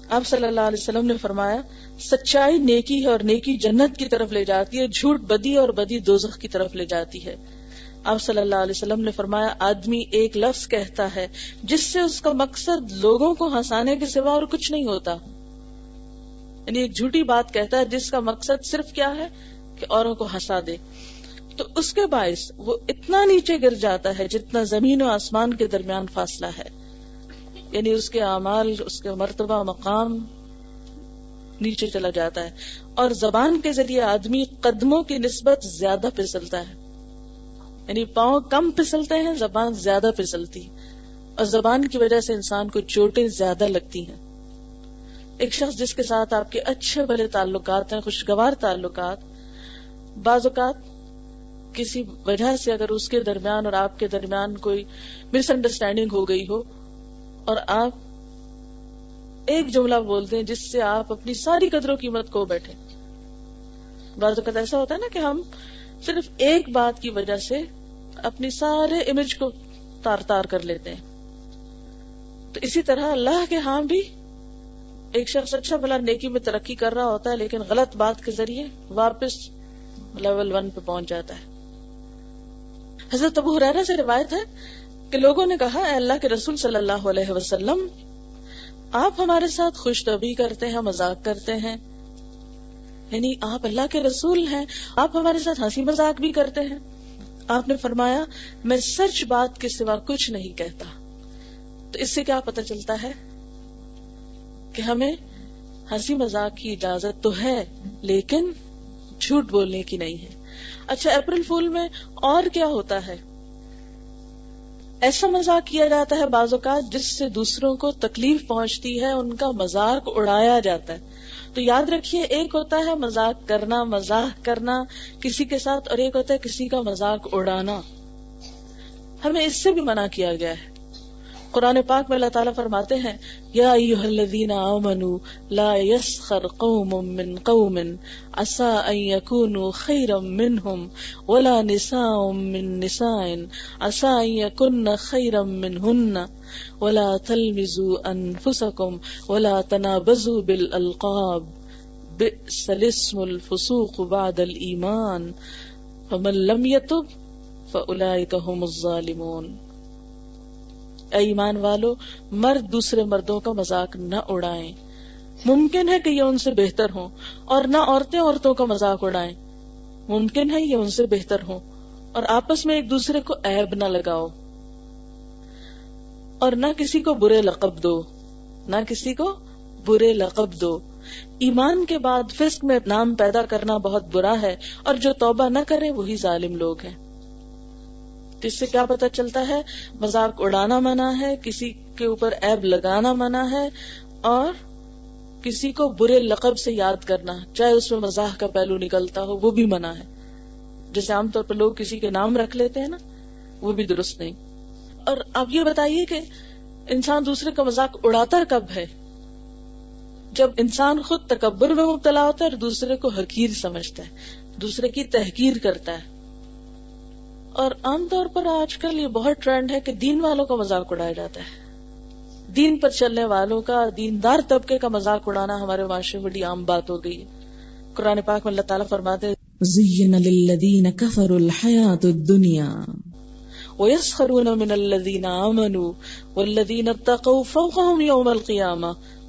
آپ صلی اللہ علیہ وسلم نے فرمایا، سچائی نیکی ہے اور نیکی جنت کی طرف لے جاتی ہے، جھوٹ بدی اور بدی دوزخ کی طرف لے جاتی ہے۔ آپ صلی اللہ علیہ وسلم نے فرمایا، آدمی ایک لفظ کہتا ہے، جس سے اس کا مقصد لوگوں کو ہنسانے کے سوا اور کچھ نہیں ہوتا۔ یعنی ایک جھوٹی بات کہتا ہے، جس کا مقصد صرف کیا ہے کہ اوروں کو ہنسا دے۔ تو اس کے باعث وہ اتنا نیچے گر جاتا ہے جتنا زمین و آسمان کے درمیان فاصلہ ہے۔ یعنی اس کے اعمال، اس کے مرتبہ مقام نیچے چلا جاتا ہے۔ اور زبان کے ذریعے آدمی قدموں کی نسبت زیادہ پھسلتا ہے۔ یعنی پاؤں کم پھسلتے ہیں، زبان زیادہ پھسلتی اور زبان کی وجہ سے انسان کو چوٹیں زیادہ لگتی ہیں۔ ایک شخص جس کے ساتھ آپ کے اچھے بھلے تعلقات ہیں، خوشگوار تعلقات، بعض اوقات کسی وجہ سے اگر اس کے درمیان اور آپ کے درمیان کوئی مس انڈرسٹینڈنگ ہو گئی ہو اور آپ ایک جملہ بولتے ہیں جس سے آپ اپنی ساری قدروں قیمت کو بیٹھے۔ بعض اوقات ایسا ہوتا ہے نا کہ ہم صرف ایک بات کی وجہ سے اپنی سارے امیج کو تار تار کر لیتے ہیں۔ تو اسی طرح اللہ کے ہاں بھی ایک شخص اچھا بلا نیکی میں ترقی کر رہا ہوتا ہے، لیکن غلط بات کے ذریعے واپس لیول ون پہ پہنچ جاتا ہے۔ حضرت ابو حرارہ سے روایت ہے کہ لوگوں نے کہا، اے اللہ کے رسول صلی اللہ علیہ وسلم، آپ ہمارے ساتھ خوش طبی کرتے ہیں، مذاق کرتے ہیں یعنی آپ اللہ کے رسول ہیں، آپ ہمارے ساتھ ہنسی مذاق بھی کرتے ہیں۔ آپ نے فرمایا، میں سچ بات کے سوا کچھ نہیں کہتا۔ تو اس سے کیا پتہ چلتا ہے کہ ہمیں ہنسی مذاق کی اجازت تو ہے، لیکن جھوٹ بولنے کی نہیں ہے۔ اچھا اپریل فول میں اور کیا ہوتا ہے؟ ایسا مزاق کیا جاتا ہے بعض اوقات جس سے دوسروں کو تکلیف پہنچتی ہے، ان کا مزاق اڑایا جاتا ہے۔ تو یاد رکھیے، ایک ہوتا ہے مزاق کرنا مزاق کرنا، کسی کے ساتھ اور ایک ہوتا ہے کسی کا مزاق اڑانا۔ ہمیں اس سے بھی منع کیا گیا ہے۔ قرآن پاک میں اللہ تعالیٰ فرماتے ہیں، یا ایوہ الذین آمنوا لا يسخر قوم من قوم عسا ان يكونوا خیرا منهم ولا نساء من نساء عسا ان يكن خیرا منهن ولا تلمزوا انفسكم ولا تنابزوا بالالقاب، بئس الاسم الفسوق بعد الایمان، فمن لم يتب فاولئك هم الظالمون۔ اے ایمان والو، مرد دوسرے مردوں کا مذاق نہ اڑائیں۔ ممکن ہے کہ یہ ان سے بہتر ہوں اور نہ عورتیں عورتوں کا مذاق اڑائیں۔ ممکن ہے یہ ان سے بہتر ہوں اور آپس میں ایک دوسرے کو عیب نہ لگاؤ۔ اور نہ کسی کو برے لقب دو۔ نہ کسی کو برے لقب دو۔ ایمان کے بعد فسق میں نام پیدا کرنا بہت برا ہے اور جو توبہ نہ کرے وہی ظالم لوگ ہیں۔ تو اس سے کیا پتا چلتا ہے؟ مذاق اڑانا منع ہے، کسی کے اوپر ایب لگانا منع ہے، اور کسی کو برے لقب سے یاد کرنا، چاہے اس میں مزاح کا پہلو نکلتا ہو، وہ بھی منع ہے۔ جیسے عام طور پر لوگ کسی کے نام رکھ لیتے ہیں نا، وہ بھی درست نہیں۔ اور اب یہ بتائیے کہ انسان دوسرے کا مذاق اڑاتا کب ہے؟ جب انسان خود تکبر میں مبتلا ہوتا ہے اور دوسرے کو حقیر سمجھتا ہے، دوسرے کی تحقیر کرتا ہے۔ اور عام طور پر آج کل یہ بہت ٹرینڈ ہے کہ دین والوں کا مذاق اڑایا جاتا ہے۔ دین پر چلنے والوں کا، دیندار طبقے کا مذاق اڑانا ہمارے معاشرے میں بڑی عام بات ہو گئی ہے۔ قرآن پاک میں اللہ تعالیٰ فرماتے زین للذین کفروا الحیات الدنیا ویسخرون من الذین آمنوا والذین اتقوا فوقهم یوم القیامہ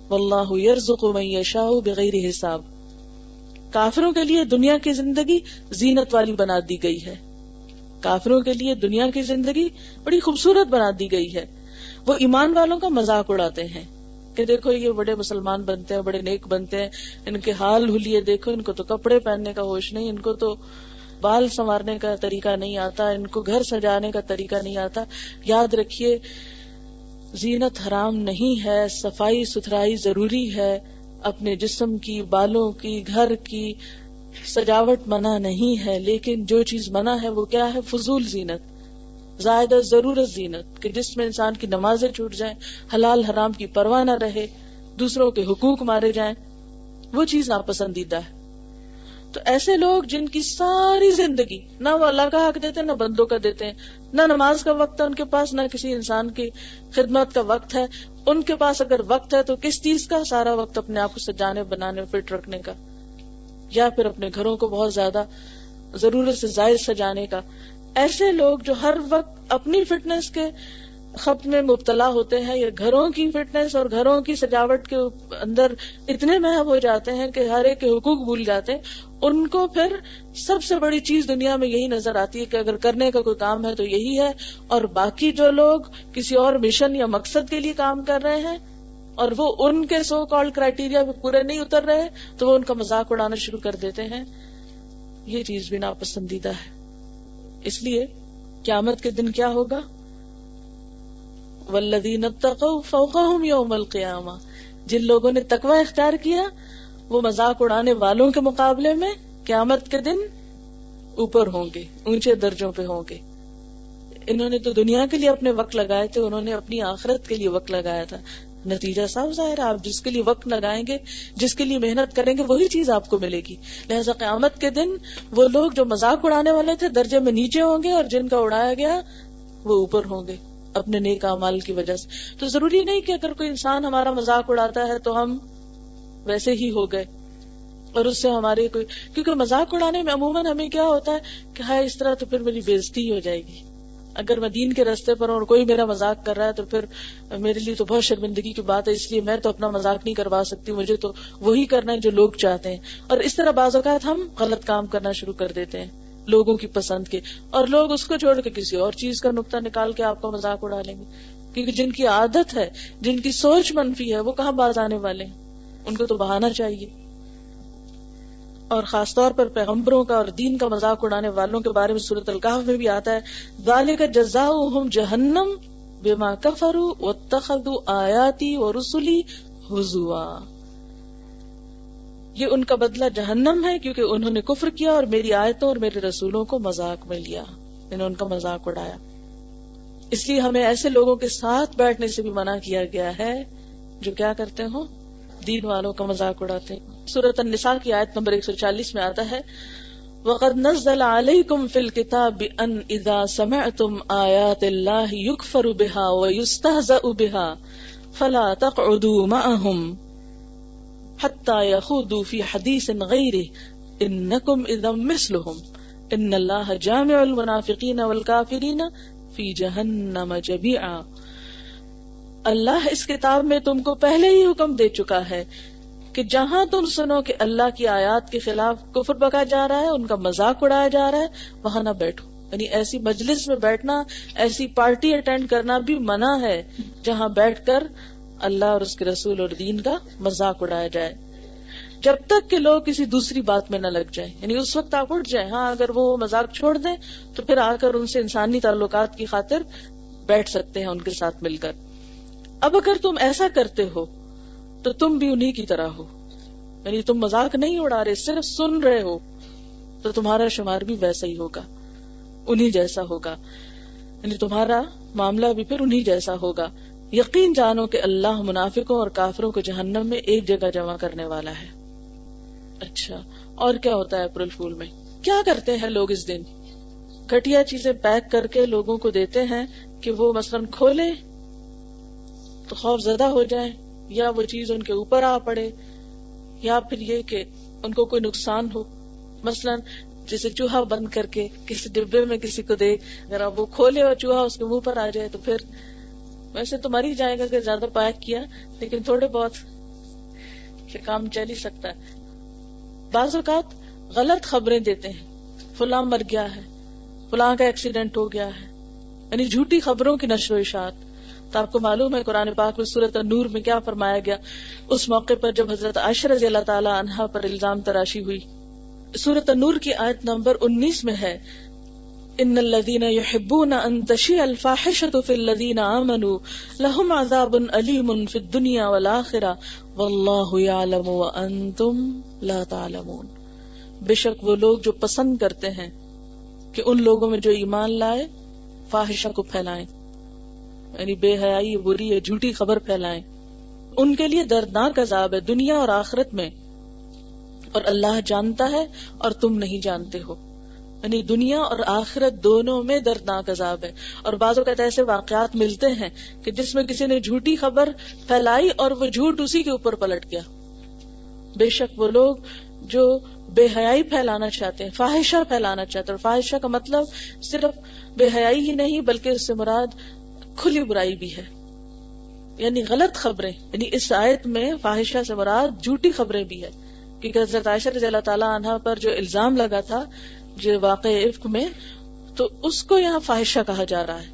واللہ یرزق من یشاء بغیر حساب۔ کافروں کے لیے دنیا کی زندگی زینت والی بنا دی گئی ہے۔ کافروں کے لیے دنیا کی زندگی بڑی خوبصورت بنا دی گئی ہے۔ وہ ایمان والوں کا مذاق اڑاتے ہیں کہ دیکھو یہ بڑے مسلمان بنتے ہیں، بڑے نیک بنتے ہیں، ان کے حال ہولیے دیکھو، ان کو تو کپڑے پہننے کا ہوش نہیں، ان کو تو بال سنوارنے کا طریقہ نہیں آتا، ان کو گھر سجانے کا طریقہ نہیں آتا۔ یاد رکھیے، زینت حرام نہیں ہے، صفائی ستھرائی ضروری ہے۔ اپنے جسم کی، بالوں کی، گھر کی سجاوٹ منع نہیں ہے، لیکن جو چیز منع ہے وہ کیا ہے؟ فضول زینت زائدہ ضرورت زینت، کہ جس میں انسان کی نمازیں چھوٹ جائیں، حلال حرام کی پرواہ نہ رہے، دوسروں کے حقوق مارے جائیں، وہ چیز ناپسندیدہ ہے۔ تو ایسے لوگ جن کی ساری زندگی نہ وہ اللہ کا حق دیتے، نہ بندوں کا دیتے ہیں نہ نماز کا وقت ہے ان کے پاس، نہ کسی انسان کی خدمت کا وقت ہے۔ ان کے پاس اگر وقت ہے تو کس چیز کا سارا وقت اپنے آپ کو سجانے، بنانے، فٹ رکھنے کا؟ یا پھر اپنے گھروں کو بہت زیادہ ضرورت سے زائد سجانے کا۔ ایسے لوگ جو ہر وقت اپنی فٹنس کے خط میں مبتلا ہوتے ہیں، یا گھروں کی فٹنس اور گھروں کی سجاوٹ کے اندر اتنے محب ہو جاتے ہیں کہ ہر ایک کے حقوق بھول جاتے ہیں۔ ان کو پھر سب سے بڑی چیز دنیا میں یہی نظر آتی ہے کہ اگر کرنے کا کوئی کام ہے تو یہی ہے۔ اور باقی جو لوگ کسی اور مشن یا مقصد کے لیے کام کر رہے ہیں اور وہ ان کے سو کال کرائٹیریا پورے نہیں اتر رہے، تو وہ ان کا مذاق اڑانا شروع کر دیتے ہیں۔ یہ چیز بھی ناپسندیدہ ہے۔ اس لیے قیامت کے دن کیا ہوگا؟ ولدین فوقہم یوم القیامہ جن لوگوں نے تقوی اختیار کیا، وہ مذاق اڑانے والوں کے مقابلے میں قیامت کے دن اوپر ہوں گے، اونچے درجوں پہ ہوں گے۔ انہوں نے تو دنیا کے لیے اپنے وقت لگائے تھے، انہوں نے اپنی آخرت کے لیے وقت لگایا تھا۔ نتیجہ صاف ظاہر ہے، آپ جس کے لیے وقت لگائیں گے، جس کے لیے محنت کریں گے، وہی چیز آپ کو ملے گی۔ لہٰذا قیامت کے دن وہ لوگ جو مذاق اڑانے والے تھے، درجے میں نیچے ہوں گے اور جن کا اڑایا گیا، وہ اوپر ہوں گے، اپنے نیک امال کی وجہ سے۔ تو ضروری نہیں کہ اگر کوئی انسان ہمارا مذاق اڑاتا ہے تو ہم ویسے ہی ہو گئے۔ اور اس سے ہماری کوئی، کیونکہ مذاق اڑانے میں عموماً ہمیں کیا ہوتا ہے کہ ہاں اس طرح تو پھر میری بےزتی ہو جائے گی۔ اگر میں دین کے رستے پر ہوں اور کوئی میرا مذاق کر رہا ہے تو پھر میرے لیے تو بہت شرمندگی کی بات ہے، اس لیے میں تو اپنا مذاق نہیں کروا سکتی، مجھے تو وہی کرنا ہے جو لوگ چاہتے ہیں۔ اور اس طرح بعض اوقات ہم غلط کام کرنا شروع کر دیتے ہیں لوگوں کی پسند کے۔ اور لوگ اس کو چھوڑ کے کسی اور چیز کا نقطہ نکال کے آپ کا مذاق اڑا لیں گے۔ کیونکہ جن کی عادت ہے، جن کی سوچ منفی ہے، وہ کہاں باز آنے والے ہیں؟ ان کو تو بہانا چاہیے۔ اور خاص طور پر پیغمبروں کا اور دین کا مذاق اڑانے والوں کے بارے میں صورت القاف میں بھی آتا ہے۔ والے کا جزا جہنم بے کفرو و تخد آیاتی و رسولی حضوا یہ ان کا بدلہ جہنم ہے کیونکہ انہوں نے کفر کیا اور میری آیتوں اور میرے رسولوں کو مذاق میں لیا۔ انہوں نے ان کا مذاق اڑایا۔ اس لیے ہمیں ایسے لوگوں کے ساتھ بیٹھنے سے بھی منع کیا گیا ہے جو کیا کرتے ہوں؟ دین والوں کا مذاق اڑاتے ہیں سورت النساء کی آیت نمبر 140 میں آتا ہے، وقد نزل عليكم في الكتاب ان اذا سمعتم ايات الله يكفر بها ويستهزأ بها فلا تقعدوا معهم حتى يخوضوا في حديث غيره انكم اذا مثلهم ان الله جامع المنافقين والكافرين في جهنم جميعا۔ اللہ اس کتاب میں تم کو پہلے ہی حکم دے چکا ہے کہ جہاں تم سنو کہ اللہ کی آیات کے خلاف کفر بکا جا رہا ہے، ان کا مذاق اڑایا جا رہا ہے، وہاں نہ بیٹھو۔ یعنی ایسی مجلس میں بیٹھنا، ایسی پارٹی اٹینڈ کرنا بھی منع ہے، جہاں بیٹھ کر اللہ اور اس کے رسول اور دین کا مذاق اڑایا جائے۔ جب تک کہ لوگ کسی دوسری بات میں نہ لگ جائیں یعنی اس وقت آپ اٹھ جائیں ہاں اگر وہ مذاق چھوڑ دیں، تو پھر آ کر ان سے انسانی تعلقات کی خاطر بیٹھ سکتے ہیں، ان کے ساتھ مل کر۔ اب اگر تم ایسا کرتے ہو تو تم بھی انہی کی طرح ہو۔ یعنی تم مذاق نہیں اڑا رہے، صرف سن رہے ہو۔ تو تمہارا شمار بھی ویسا ہی ہوگا، انہی جیسا ہوگا۔ یعنی تمہارا معاملہ بھی پھر انہی جیسا ہوگا۔ یقین جانو کہ اللہ منافقوں اور کافروں کو جہنم میں ایک جگہ جمع کرنے والا ہے۔ اچھا اور کیا ہوتا ہے اپریل فول میں؟ کیا کرتے ہیں لوگ اس دن؟ گٹیا چیزیں پیک کر کے لوگوں کو دیتے ہیں کہ وہ مثلاً کھولے تو خوف زدہ ہو جائے یا وہ چیز ان کے اوپر آ پڑے، یا پھر یہ کہ ان کو کوئی نقصان ہو۔ مثلاً جیسے چوہا بند کر کے کسی ڈبے میں کسی کو دے، اگر آپ وہ کھولے اور چوہا اس کے منہ پر آ جائے تو پھر ویسے تو مر ہی جائے گا کہ زیادہ پیک کیا، لیکن تھوڑے بہت کام چل ہی سکتا ہے۔ بعض اوقات غلط خبریں دیتے ہیں، فلاں مر گیا ہے، فلاں کا ایکسیڈنٹ ہو گیا ہے یعنی جھوٹی خبروں کی نشر و اشاعت۔ تو آپ کو معلوم ہے قرآن پاک میں صورت نور میں کیا فرمایا گیا؟ اس موقع پر جب حضرت عائشہ رضی اللہ تعالی عنہا پر الزام تراشی ہوئی۔ صورت نور کی آیت نمبر انیس میں ہے، ان الذين يحبون ان تشيع الفاحشه في الذين امنوا لهم عذاب اليم في الدنيا والاخره والله يعلم وانتم لا تعلمون۔ بے شک وہ لوگ جو پسند کرتے ہیں کہ ان لوگوں میں جو ایمان لائے، فاحشہ کو پھیلائیں۔ یعنی بے حیائی، بری ہے جھوٹی خبر پھیلائیں۔ ان کے لیے دردناک عذاب ہے دنیا اور آخرت میں۔ اور اللہ جانتا ہے اور تم نہیں جانتے ہو۔ یعنی دنیا اور آخرت دونوں میں دردناک عذاب ہے۔ اور بعض اوقات ایسے واقعات ملتے ہیں کہ جس میں کسی نے جھوٹی خبر پھیلائی اور وہ جھوٹ اسی کے اوپر پلٹ گیا۔ بے شک وہ لوگ جو بے حیائی پھیلانا چاہتے ہیں، فاحشہ پھیلانا چاہتے ہیں۔ اور فاحشہ کا مطلب صرف بے حیائی ہی نہیں، بلکہ اس سے مراد کھلی برائی بھی ہے۔ یعنی غلط خبریں یعنی اس آیت میں فاحشہ سے مراد جھوٹی خبریں بھی ہے کیونکہ حضرت عائشہ رضی اللہ تعالیٰ عنہ پر جو الزام لگا تھا، جو واقع عفق میں، تو اس کو یہاں فاحشہ کہا جا رہا ہے۔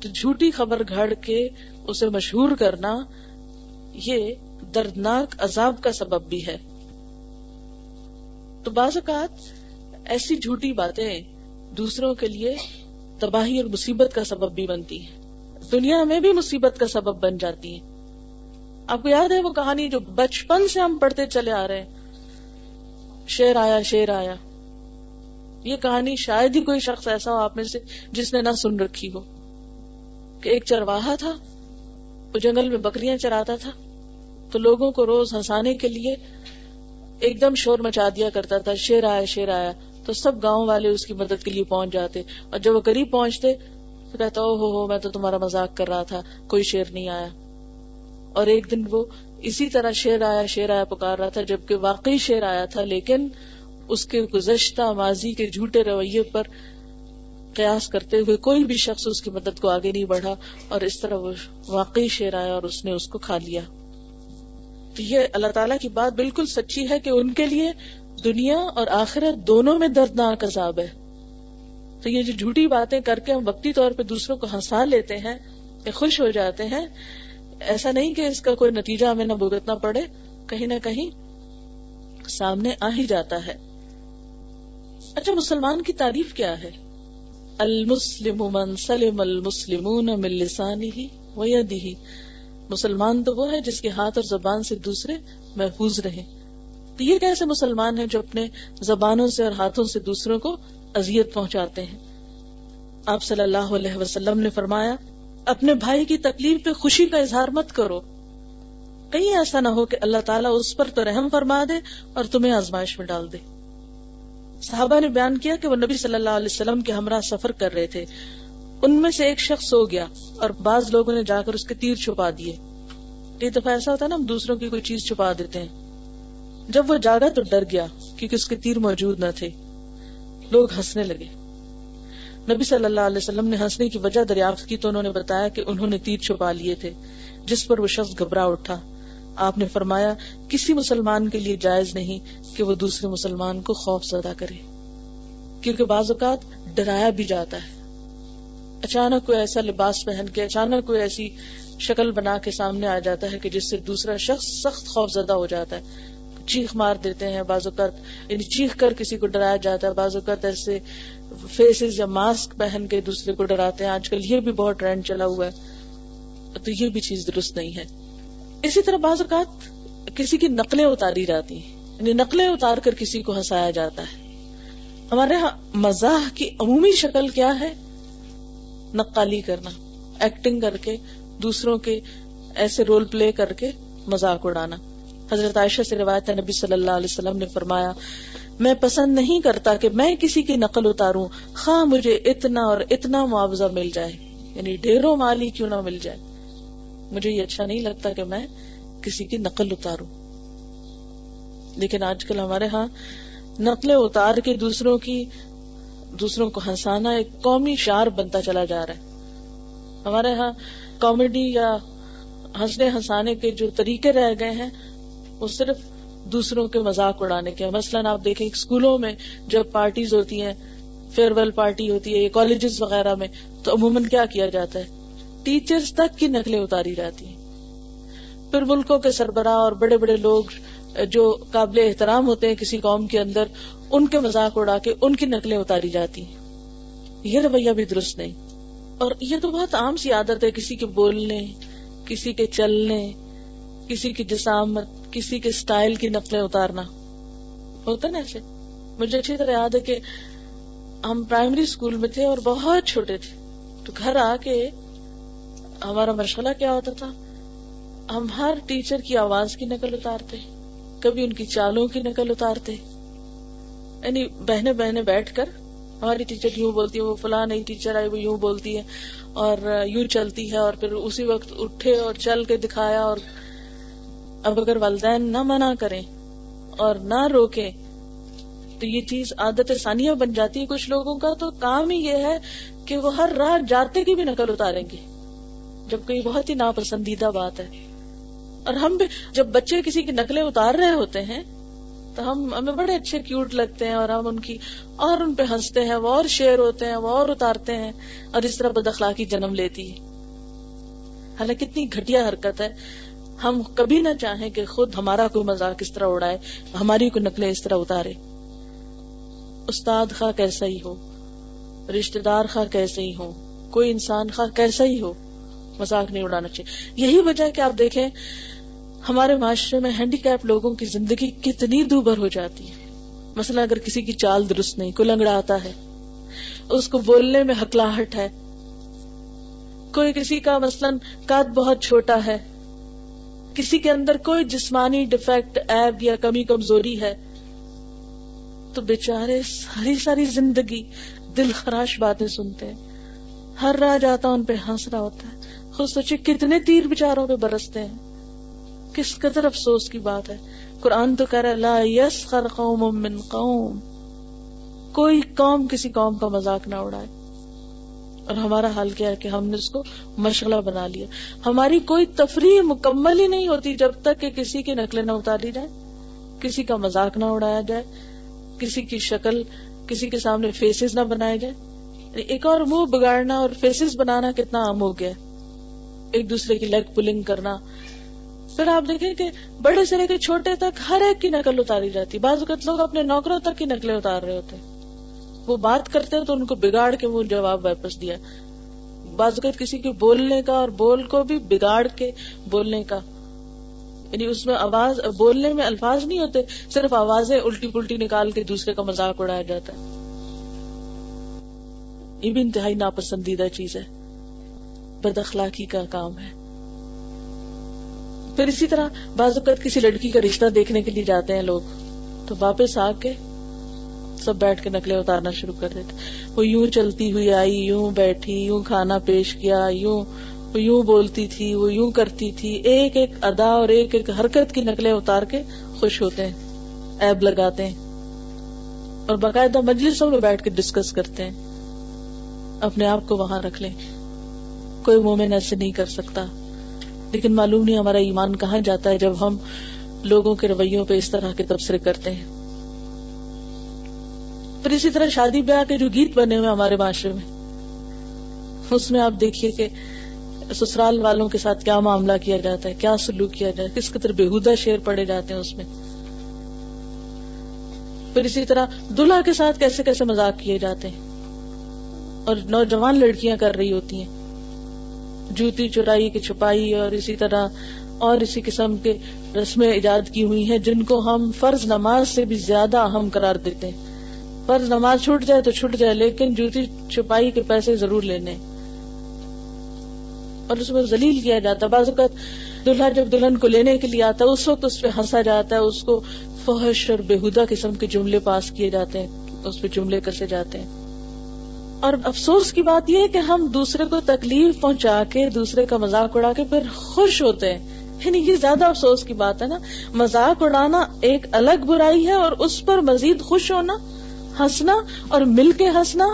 تو جھوٹی خبر گھڑ کے اسے مشہور کرنا، یہ دردناک عذاب کا سبب بھی ہے۔ تو بعض اوقات ایسی جھوٹی باتیں دوسروں کے لیے تباہی اور مصیبت کا سبب بھی بنتی ہے دنیا میں بھی مصیبت کا سبب بن جاتی ہے آپ کو یاد ہے وہ کہانی جو بچپن سے ہم پڑھتے چلے آ رہے ہیں۔ شیر آیا شیر آیا۔ یہ کہانی شاید ہی کوئی شخص ایسا ہو آپ میں سے جس نے نہ سن رکھی ہو۔ کہ ایک چرواہا تھا، وہ جنگل میں بکریاں چراتا تھا۔ تو لوگوں کو روز ہنسانے کے لیے ایک دم شور مچا دیا کرتا تھا۔ شیر آیا شیر آیا۔ تو سب گاؤں والے اس کی مدد کے لیے پہنچ جاتے اور جب وہ قریب پہنچتے تو کہتا او ہو ہو، میں تو تمہارا مزاق کر رہا تھا، کوئی شیر نہیں آیا۔ اور ایک دن وہ اسی طرح شیر آیا شیر آیا، پکار رہا تھا، جبکہ واقعی شیر آیا تھا، لیکن اس کے گزشتہ ماضی کے جھوٹے رویے پر قیاس کرتے ہوئے کوئی بھی شخص اس کی مدد کو آگے نہیں بڑھا اور اس طرح وہ واقعی شیر آیا اور اس نے اس کو کھا لیا۔ تو یہ اللہ تعالیٰ کی بات بالکل سچی ہے کہ ان کے لیے دنیا اور آخرت دونوں میں دردناک عذاب ہے۔ تو یہ جو جھوٹی باتیں کر کے ہم وقتی طور پہ دوسروں کو ہنسا لیتے ہیں یا خوش ہو جاتے ہیں، ایسا نہیں کہ اس کا کوئی نتیجہ ہمیں نہ بھگتنا پڑے، کہیں نہ کہیں سامنے آ ہی جاتا ہے۔ اچھا مسلمان کی تعریف کیا ہے؟ المسلم من سلم المسلمون من لسانه ويده مسلمان تو وہ ہے جس کے ہاتھ اور زبان سے دوسرے محفوظ رہے تو یہ کیسے مسلمان ہیں جو اپنے زبانوں سے اور ہاتھوں سے دوسروں کو اذیت پہنچاتے ہیں؟ آپ صلی اللہ علیہ وسلم نے فرمایا، اپنے بھائی کی تکلیف پہ خوشی کا اظہار مت کرو۔ کہیں ایسا نہ ہو کہ اللہ تعالیٰ اس پر تو رحم فرما دے اور تمہیں آزمائش میں ڈال دے۔ صحابہ نے بیان کیا کہ وہ نبی صلی اللہ علیہ وسلم کے ہمراہ سفر کر رہے تھے۔ ان میں سے ایک شخص سو گیا اور بعض لوگوں نے جا کر اس کے تیر چھپا دیے۔ ایک دفعہ ایسا ہوتا ہے نا، ہم دوسروں کی کوئی چیز چھپا دیتے ہیں۔ جب وہ جاگا تو ڈر گیا کیونکہ اس کے تیر موجود نہ تھے۔ لوگ ہنسنے لگے۔ نبی صلی اللہ علیہ وسلم نے ہنسنے کی وجہ دریافت کی تو انہوں نے بتایا کہ انہوں نے تیر چھپا لیے تھے، جس پر وہ شخص گھبرا اٹھا۔ آپ نے فرمایا، کسی مسلمان کے لیے جائز نہیں کہ وہ دوسرے مسلمان کو خوف زدہ کرے، کیونکہ بعض اوقات ڈرایا بھی جاتا ہے۔ اچانک کوئی ایسا لباس پہن کے، اچانک کوئی ایسی شکل بنا کے سامنے آ جاتا ہے کہ جس سے دوسرا شخص سخت خوف زدہ ہو جاتا ہے۔ چیخ مار دیتے ہیں بعض اوقات یعنی چیخ کر کسی کو ڈرایا جاتا ہے، بعض اوقات ایسے فیسز یا ماسک پہن کے دوسرے کو ڈراتے ہیں۔ آج کل یہ بھی بہت ٹرینڈ چلا ہوا ہے۔ تو یہ بھی چیز درست نہیں ہے۔ اسی طرح بعض اوقات کسی کی نقلیں اتاری جاتی ہیں۔ یعنی نقلیں اتار کر کسی کو ہنسایا جاتا ہے۔ ہمارے یہاں مزاح کی عمومی شکل کیا ہے؟ نقالی کرنا۔ ایکٹنگ کر کے، دوسروں کے ایسے رول پلے کر کے مذاق اڑانا۔ حضرت عائشہ سے روایت نبی صلی اللہ علیہ وسلم نے فرمایا، میں پسند نہیں کرتا کہ میں کسی کی نقل اتاروں، خواہ مجھے اتنا اور اتنا معاوضہ مل جائے۔ یعنی ڈھیروں مالی کیوں نہ مل جائے۔ مجھے یہ اچھا نہیں لگتا کہ میں کسی کی نقل اتاروں۔ لیکن آج کل ہمارے ہاں نقلیں اتار کے دوسروں کی، دوسروں کو ہنسانا ایک قومی شار بنتا چلا جا رہا ہے۔ ہمارے ہاں کامیڈی یا ہنسنے ہنسانے کے جو طریقے رہ گئے ہیں وہ صرف دوسروں کے مذاق اڑانے کے مثلاً آپ دیکھیں اسکولوں میں جب پارٹیز ہوتی ہیں فیئر ویل پارٹی ہوتی ہے کالجز وغیرہ میں، تو عموماً کیا کیا جاتا ہے؟ ٹیچرز تک کی نقلیں اتاری جاتی ہیں۔ پھر ملکوں کے سربراہ اور بڑے بڑے لوگ جو قابل احترام ہوتے ہیں کسی قوم کے اندر، ان کے مذاق اڑا کے ان کی نقلیں اتاری جاتی ہیں۔ یہ رویہ بھی درست نہیں۔ اور یہ تو بہت عام سی عادت ہے، کسی کے بولنے، کسی کے چلنے کسی کی جسامت، کسی کے اسٹائل کی نقلیں اتارنا۔ ہوتا نا ایسے؟ مجھے اچھی طرح یاد ہے کہ ہم پرائمری اسکول میں تھے اور بہت چھوٹے تھے۔ تو گھر آ کے ہمارا مشغلہ کیا ہوتا تھا؟ ہم ہر ٹیچر کی آواز کی نقل اتارتے، کبھی ان کی چالوں کی نقل اتارتے۔ یعنی بہنے بہنے بیٹھ کر ہماری ٹیچر یوں بولتی ہے، وہ فلاں نئی ٹیچر آئی، وہ یوں بولتی ہے اور یوں چلتی ہے اور پھر اسی وقت اٹھے اور چل کے دکھایا اور اب اگر والدین نہ منع کریں اور نہ روکیں، تو یہ چیز عادت ثانیہ بن جاتی ہے کچھ لوگوں کا۔ تو کام ہی یہ ہے کہ وہ ہر راہ جاتے کی بھی نقل اتاریں گے، جب کوئی بہت ہی ناپسندیدہ بات ہے۔ اور ہم بھی جب بچے کسی کی نقلیں اتار رہے ہوتے ہیں، تو ہم، ہمیں بڑے اچھے کیوٹ لگتے ہیں اور ہم ان کی اور ان پہ ہنستے ہیں، وہ اور شیر ہوتے ہیں، وہ اور اتارتے ہیں اور اس طرح بد اخلاقی جنم لیتی ہے۔ حالانکہ کتنی گھٹیا حرکت ہے۔ ہم کبھی نہ چاہیں کہ خود ہمارا کوئی مزاق اس طرح اڑائے، ہماری کوئی نقلیں اس طرح اتارے۔ استاد خواہ کیسا ہی ہو رشتے دار خواہ کیسے ہی ہو، کوئی انسان خواہ کیسا ہی ہو مزاق نہیں اڑانا چاہیے۔ یہی وجہ ہے کہ آپ دیکھیں، ہمارے معاشرے میں ہینڈی کیپ لوگوں کی زندگی کتنی دوبر ہو جاتی ہے۔ مثلا اگر کسی کی چال درست نہیں، کوئی لنگڑا آتا ہے، اس کو بولنے میں ہکلاہٹ ہے، کوئی کسی کا مثلاً قد بہت چھوٹا ہے کسی کے اندر کوئی جسمانی ڈیفیکٹ ایب یا کمی، کمزوری ہے، تو بےچارے ساری ساری زندگی دل خراش باتیں سنتے ہیں۔ ہر راہ جاتا ان پہ ہنس رہا ہوتا ہے۔ خود سوچے کتنے تیر بچاروں پہ برستے ہیں۔ کس قدر افسوس کی بات ہے۔ قرآن تو کہہ رہا لا یس خر قوم من قوم۔ کوئی قوم کسی قوم کا مذاق نہ اڑائے۔ اور ہمارا حال کیا ہے کہ ہم نے اس کو مشغلہ بنا لیا۔ ہماری کوئی تفریح مکمل ہی نہیں ہوتی جب تک کہ کسی کی نقلیں نہ اتاری جائے کسی کا مذاق نہ اڑایا جائے، کسی کی شکل، کسی کے سامنے فیسز نہ بنائے جائے یعنی ایک اور منہ بگاڑنا اور فیسز بنانا کتنا عام ہو گیا ایک دوسرے کی لیگ پلنگ کرنا۔ پھر آپ دیکھیں کہ بڑے سے لے کے چھوٹے تک ہر ایک کی نقل اتاری جاتی۔ بعض اوقات لوگ اپنے نوکروں تک کی نقلیں اتار رہے ہوتے وہ بات کرتے ہیں تو ان کو بگاڑ کے وہ جواب واپس دیا۔ بعض اوقات کسی کے بولنے کا اور بول کو بھی بگاڑ کے بولنے کا۔ یعنی اس میں آواز، بولنے میں الفاظ نہیں ہوتے، صرف آوازیں الٹی پلٹی نکال کے دوسرے کا مذاق اڑایا جاتا ہے۔ یہ بھی انتہائی ناپسندیدہ چیز ہے۔ بد اخلاقی کا کام ہے۔ پھر اسی طرح بعض اوقات کسی لڑکی کا رشتہ دیکھنے کے لیے جاتے ہیں لوگ، تو واپس آ کے سب بیٹھ کے نقلیں اتارنا شروع کر دیتے۔ وہ یوں چلتی ہوئی آئی، یوں بیٹھی، یوں کھانا پیش کیا، یوں، وہ یوں بولتی تھی، وہ یوں کرتی تھی۔ ایک ایک ادا اور ایک ایک حرکت کی نقلیں اتار کے خوش ہوتے ہیں ایب لگاتے ہیں۔ اور باقاعدہ مجلسوں میں بیٹھ کے ڈسکس کرتے ہیں۔ اپنے آپ کو وہاں رکھ لیں۔ کوئی مومن ایسے نہیں کر سکتا۔ لیکن معلوم نہیں ہمارا ایمان کہاں جاتا ہے جب ہم لوگوں کے رویوں پہ اس طرح کے تبصرے کرتے ہیں۔ پھر اسی طرح شادی بیاہ کے جو گیت بنے ہوئے ہمارے معاشرے میں، اس میں آپ دیکھیے کہ سسرال والوں کے ساتھ کیا معاملہ کیا جاتا ہے، کیا سلوک کیا جاتا ہے، کس قدر بےحدہ شیر پڑے جاتے ہیں اس میں۔ پھر اسی طرح دلہا کے ساتھ کیسے کیسے مزاق کیے جاتے ہیں۔ اور نوجوان لڑکیاں کر رہی ہوتی ہیں۔ جوتی چرائی کی چھپائی اور اسی طرح اور اسی قسم کے رسمیں ایجاد کی ہوئی ہیں، جن کو ہم فرض نماز سے بھی زیادہ اہم قرار دیتے ہیں۔ فرض نماز چھوٹ جائے تو چھوٹ جائے، لیکن جوتی چھپائی کے پیسے ضرور لینے۔ اور اس میں ذلیل کیا جاتا۔ ہے بعض اوقات دلہا جب دلہن کو لینے کے لیے آتا ہے، اس وقت اس پہ ہنسا جاتا ہے، اس کو فحش اور بےحدہ قسم کے جملے پاس کیے جاتے ہیں، اس پہ جملے کسے جاتے ہیں۔ اور افسوس کی بات یہ ہے کہ ہم دوسرے کو تکلیف پہنچا کے، دوسرے کا مذاق اڑا کے پھر خوش ہوتے ہیں۔ یعنی یہ زیادہ افسوس کی بات ہے نا۔ مذاق اڑانا ایک الگ برائی ہے اور اس پر مزید خوش ہونا ہنسنا اور مل کے ہنسنا،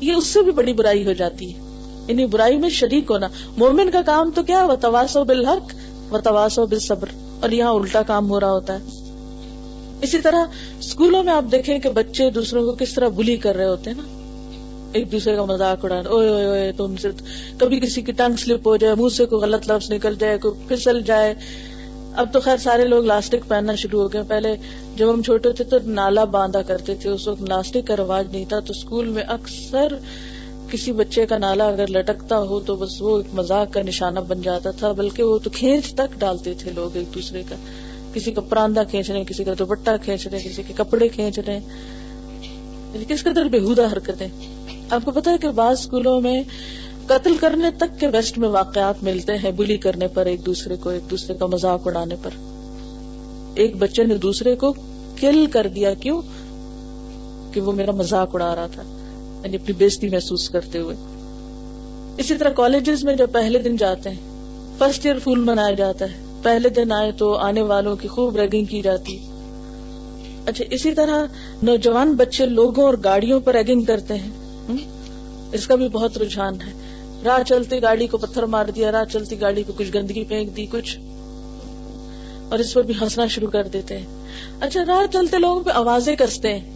یہ اس سے بھی بڑی برائی ہو جاتی ہے۔ یعنی برائی میں شریک ہونا۔ مومن کا کام تو کیا؟ وہ تواسو بالحق و تواسو بال صبر اور یہاں الٹا کام ہو رہا ہوتا ہے۔ اسی طرح اسکولوں میں آپ دیکھیں کہ بچے دوسروں کو کس طرح بلی کر رہے ہوتے ہیں نا۔ ایک دوسرے کا مذاق اڑانا اوے اوے اوے تم سے کبھی کسی کی ٹنگ سلپ ہو جائے، منہ سے کوئی غلط لفظ نکل جائے، کوئی پھسل جائے۔ اب تو خیر سارے لوگ لاسٹک پہننا شروع ہو گئے۔ پہلے جب ہم چھوٹے تھے تو نالا باندھا کرتے تھے، اس وقت لاسٹک کا رواج نہیں تھا۔ تو اسکول میں اکثر کسی بچے کا نالا اگر لٹکتا ہو تو بس وہ ایک مزاق کا نشانہ بن جاتا تھا، بلکہ وہ تو کھینچ تک ڈالتے تھے لوگ ایک دوسرے کا۔ کسی کا پراندہ کھینچ رہے کسی کا دوپٹہ کھینچ رہے کسی کے کپڑے کھینچ رہے یعنی کس قدر بےحدہ حرکتیں۔ آپ کو پتا ہے کہ بعض اسکولوں میں قتل کرنے تک کے ویسٹ میں واقعات ملتے ہیں، بلی کرنے پر، ایک دوسرے کو، ایک دوسرے کا مذاق اڑانے پر۔ ایک بچے نے دوسرے کو کل کر دیا کیوں؟ کہ وہ میرا مذاق اڑا رہا تھا یعنی اپنی بےزتی محسوس کرتے ہوئے۔ اسی طرح کالجز میں جب پہلے دن جاتے ہیں فرسٹ ایئر فول منایا جاتا ہے۔ پہلے دن آئے تو آنے والوں کی خوب ریگنگ کی جاتی۔ اچھا اسی طرح نوجوان بچے لوگوں اور گاڑیوں پر ریگنگ کرتے ہیں۔ اس کا بھی بہت رجحان ہے۔ راہ چلتی گاڑی کو پتھر مار دیا، راہ چلتی گاڑی کو کچھ گندگی پھینک دی، کچھ۔ اور اس پر بھی ہنسنا شروع کر دیتے ہیں۔ اچھا راہ چلتے لوگوں پہ آوازیں کستے ہیں۔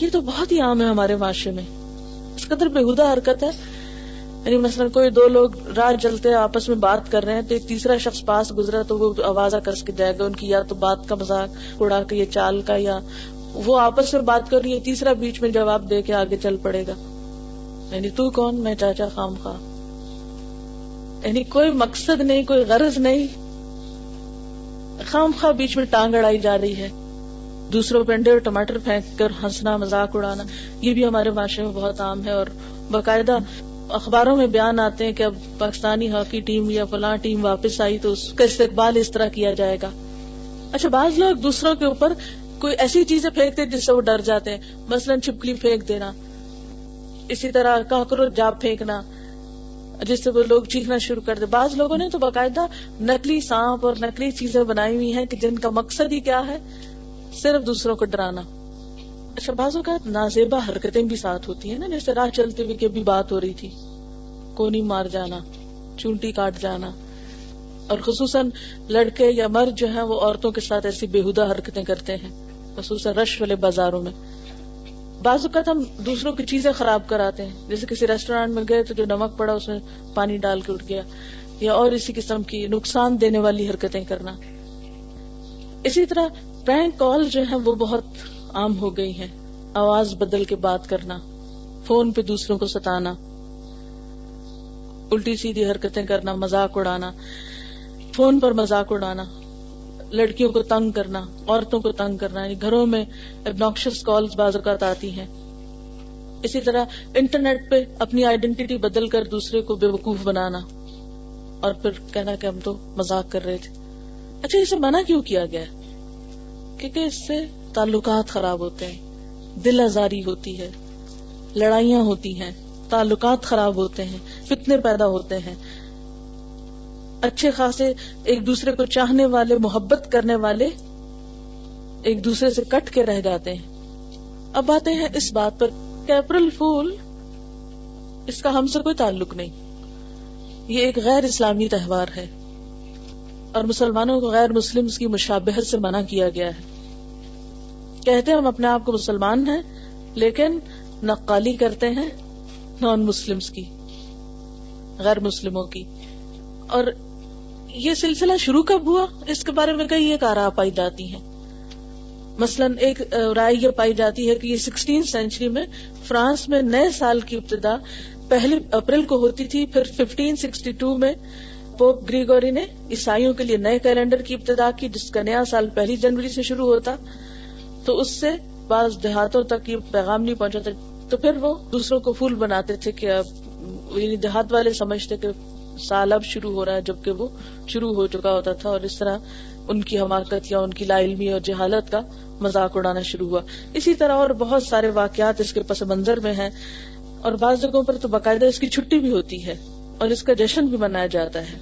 یہ تو بہت ہی عام ہے ہمارے معاشرے میں۔ اس قدر بےحدہ حرکت ہے۔ یعنی مثلا کوئی دو لوگ راہ چلتے آپس میں بات کر رہے ہیں، تو ایک تیسرا شخص پاس گزرا تو وہ آواز کس کے جائے گا، ان کی یا تو بات کا مزاق اڑا کے یا چال کا، یا وہ آپس میں بات کر رہی ہے، تیسرا بیچ میں جواب دے کے آگے چل پڑے گا۔ یعنی تو کون؟ میں چاچا خام خواہ۔ یعنی کوئی مقصد نہیں، کوئی غرض نہیں۔ خام خواہ بیچ میں ٹانگ اڑائی جا رہی ہے۔ دوسروں پہ انڈے اور ٹماٹر پھینک کر ہنسنا، مذاق اڑانا۔ یہ بھی ہمارے معاشرے میں بہت عام ہے اور باقاعدہ اخباروں میں بیان آتے ہیں کہ اب پاکستانی ہاکی ٹیم یا فلاں ٹیم واپس آئی تو اس کا استقبال اس طرح کیا جائے گا۔ اچھا بعض لوگ دوسروں کے اوپر کوئی ایسی چیزیں پھینکتے جس سے وہ ڈر جاتے ہیں۔ مثلاً چھپکلی پھینک دینا۔ اسی طرح کاکروچ جاب پھینکنا، جس سے وہ لوگ چیخنا شروع کر دے۔ بعض لوگوں نے تو باقاعدہ نکلی سانپ اور نکلی چیزیں بنائی ہوئی ہیں کہ جن کا مقصد ہی کیا ہے؟ صرف دوسروں کو ڈرانا۔ اچھا بازو کا نازیبا حرکتیں بھی ساتھ ہوتی ہیں نا، جیسے راہ چلتے ہوئے بھی بات ہو رہی تھی۔ کونی مار جانا، چونٹی کاٹ جانا۔ اور خصوصاً لڑکے یا مرد جو ہیں، وہ عورتوں کے ساتھ ایسی بےحدہ حرکتیں کرتے ہیں، خصوصاً رش والے بازاروں میں۔ بعض اوقات ہم دوسروں کی چیزیں خراب کراتے ہیں۔ جیسے کسی ریسٹورینٹ میں گئے تو جو نمک پڑا اس میں پانی ڈال کے اٹھ گیا، یا اور اسی قسم کی نقصان دینے والی حرکتیں کرنا۔ اسی طرح پرینک کال جو ہے وہ بہت عام ہو گئی ہیں۔ آواز بدل کے بات کرنا، فون پہ دوسروں کو ستانا، الٹی سیدھی حرکتیں کرنا مزاق اڑانا، فون پر مزاق اڑانا۔ لڑکیوں کو تنگ کرنا، عورتوں کو تنگ کرنا یعنی گھروں میں ابناکشس کالز بعض اوقات آتی ہیں۔ اسی طرح انٹرنیٹ پہ اپنی آئیڈینٹی بدل کر دوسرے کو بے وقوف بنانا۔ اور پھر کہنا کہ ہم تو مزاق کر رہے تھے۔ اچھا اسے منع کیوں کیا گیا؟ کیونکہ اس سے تعلقات خراب ہوتے ہیں، دل آزاری ہوتی ہے، لڑائیاں ہوتی ہیں، تعلقات خراب ہوتے ہیں، فتنے پیدا ہوتے ہیں۔ اچھے خاصے ایک دوسرے کو چاہنے والے، محبت کرنے والے ایک دوسرے سے کٹ کے رہ جاتے ہیں۔ اب آتے ہیں اس بات پر۔ کہ اپریل فول اس کا ہم سے کوئی تعلق نہیں۔ یہ ایک غیر اسلامی تہوار ہے۔ اور مسلمانوں کو غیر مسلم کی مشابہت سے منع کیا گیا ہے۔ کہتے ہیں ہم اپنے آپ کو مسلمان ہیں، لیکن نقالی کرتے ہیں نان مسلم کی، غیر مسلموں کی۔ اور یہ سلسلہ شروع کب ہوا؟ اس کے بارے میں کئی ایک آرا پائی جاتی ہیں۔ مثلاً ایک رائے یہ پائی جاتی ہے کہ یہ سکسٹین سینچری میں فرانس میں نئے سال کی ابتدا پہلی اپریل کو ہوتی تھی، پھر ففٹین سکسٹی ٹو میں پوپ گریگوری نے عیسائیوں کے لیے نئے کیلنڈر کی ابتدا کی، جس کا نیا سال پہلی جنوری سے شروع ہوتا۔ تو اس سے بعض دیہاتوں تک یہ پیغام نہیں پہنچا تھا تو پھر وہ دوسروں کو پھول بناتے تھے کہ یعنی دیہات والے سمجھتے کہ سال اب شروع ہو رہا ہے، جبکہ وہ شروع ہو چکا ہوتا تھا اور اس طرح ان کی حماقت یا ان کی لا علمی اور جہالت کا مذاق اڑانا شروع ہوا۔ اسی طرح اور بہت سارے واقعات اس کے پس منظر میں ہیں اور بعض جگہوں پر تو باقاعدہ اس کی چھٹی بھی ہوتی ہے اور اس کا جشن بھی منایا جاتا ہے۔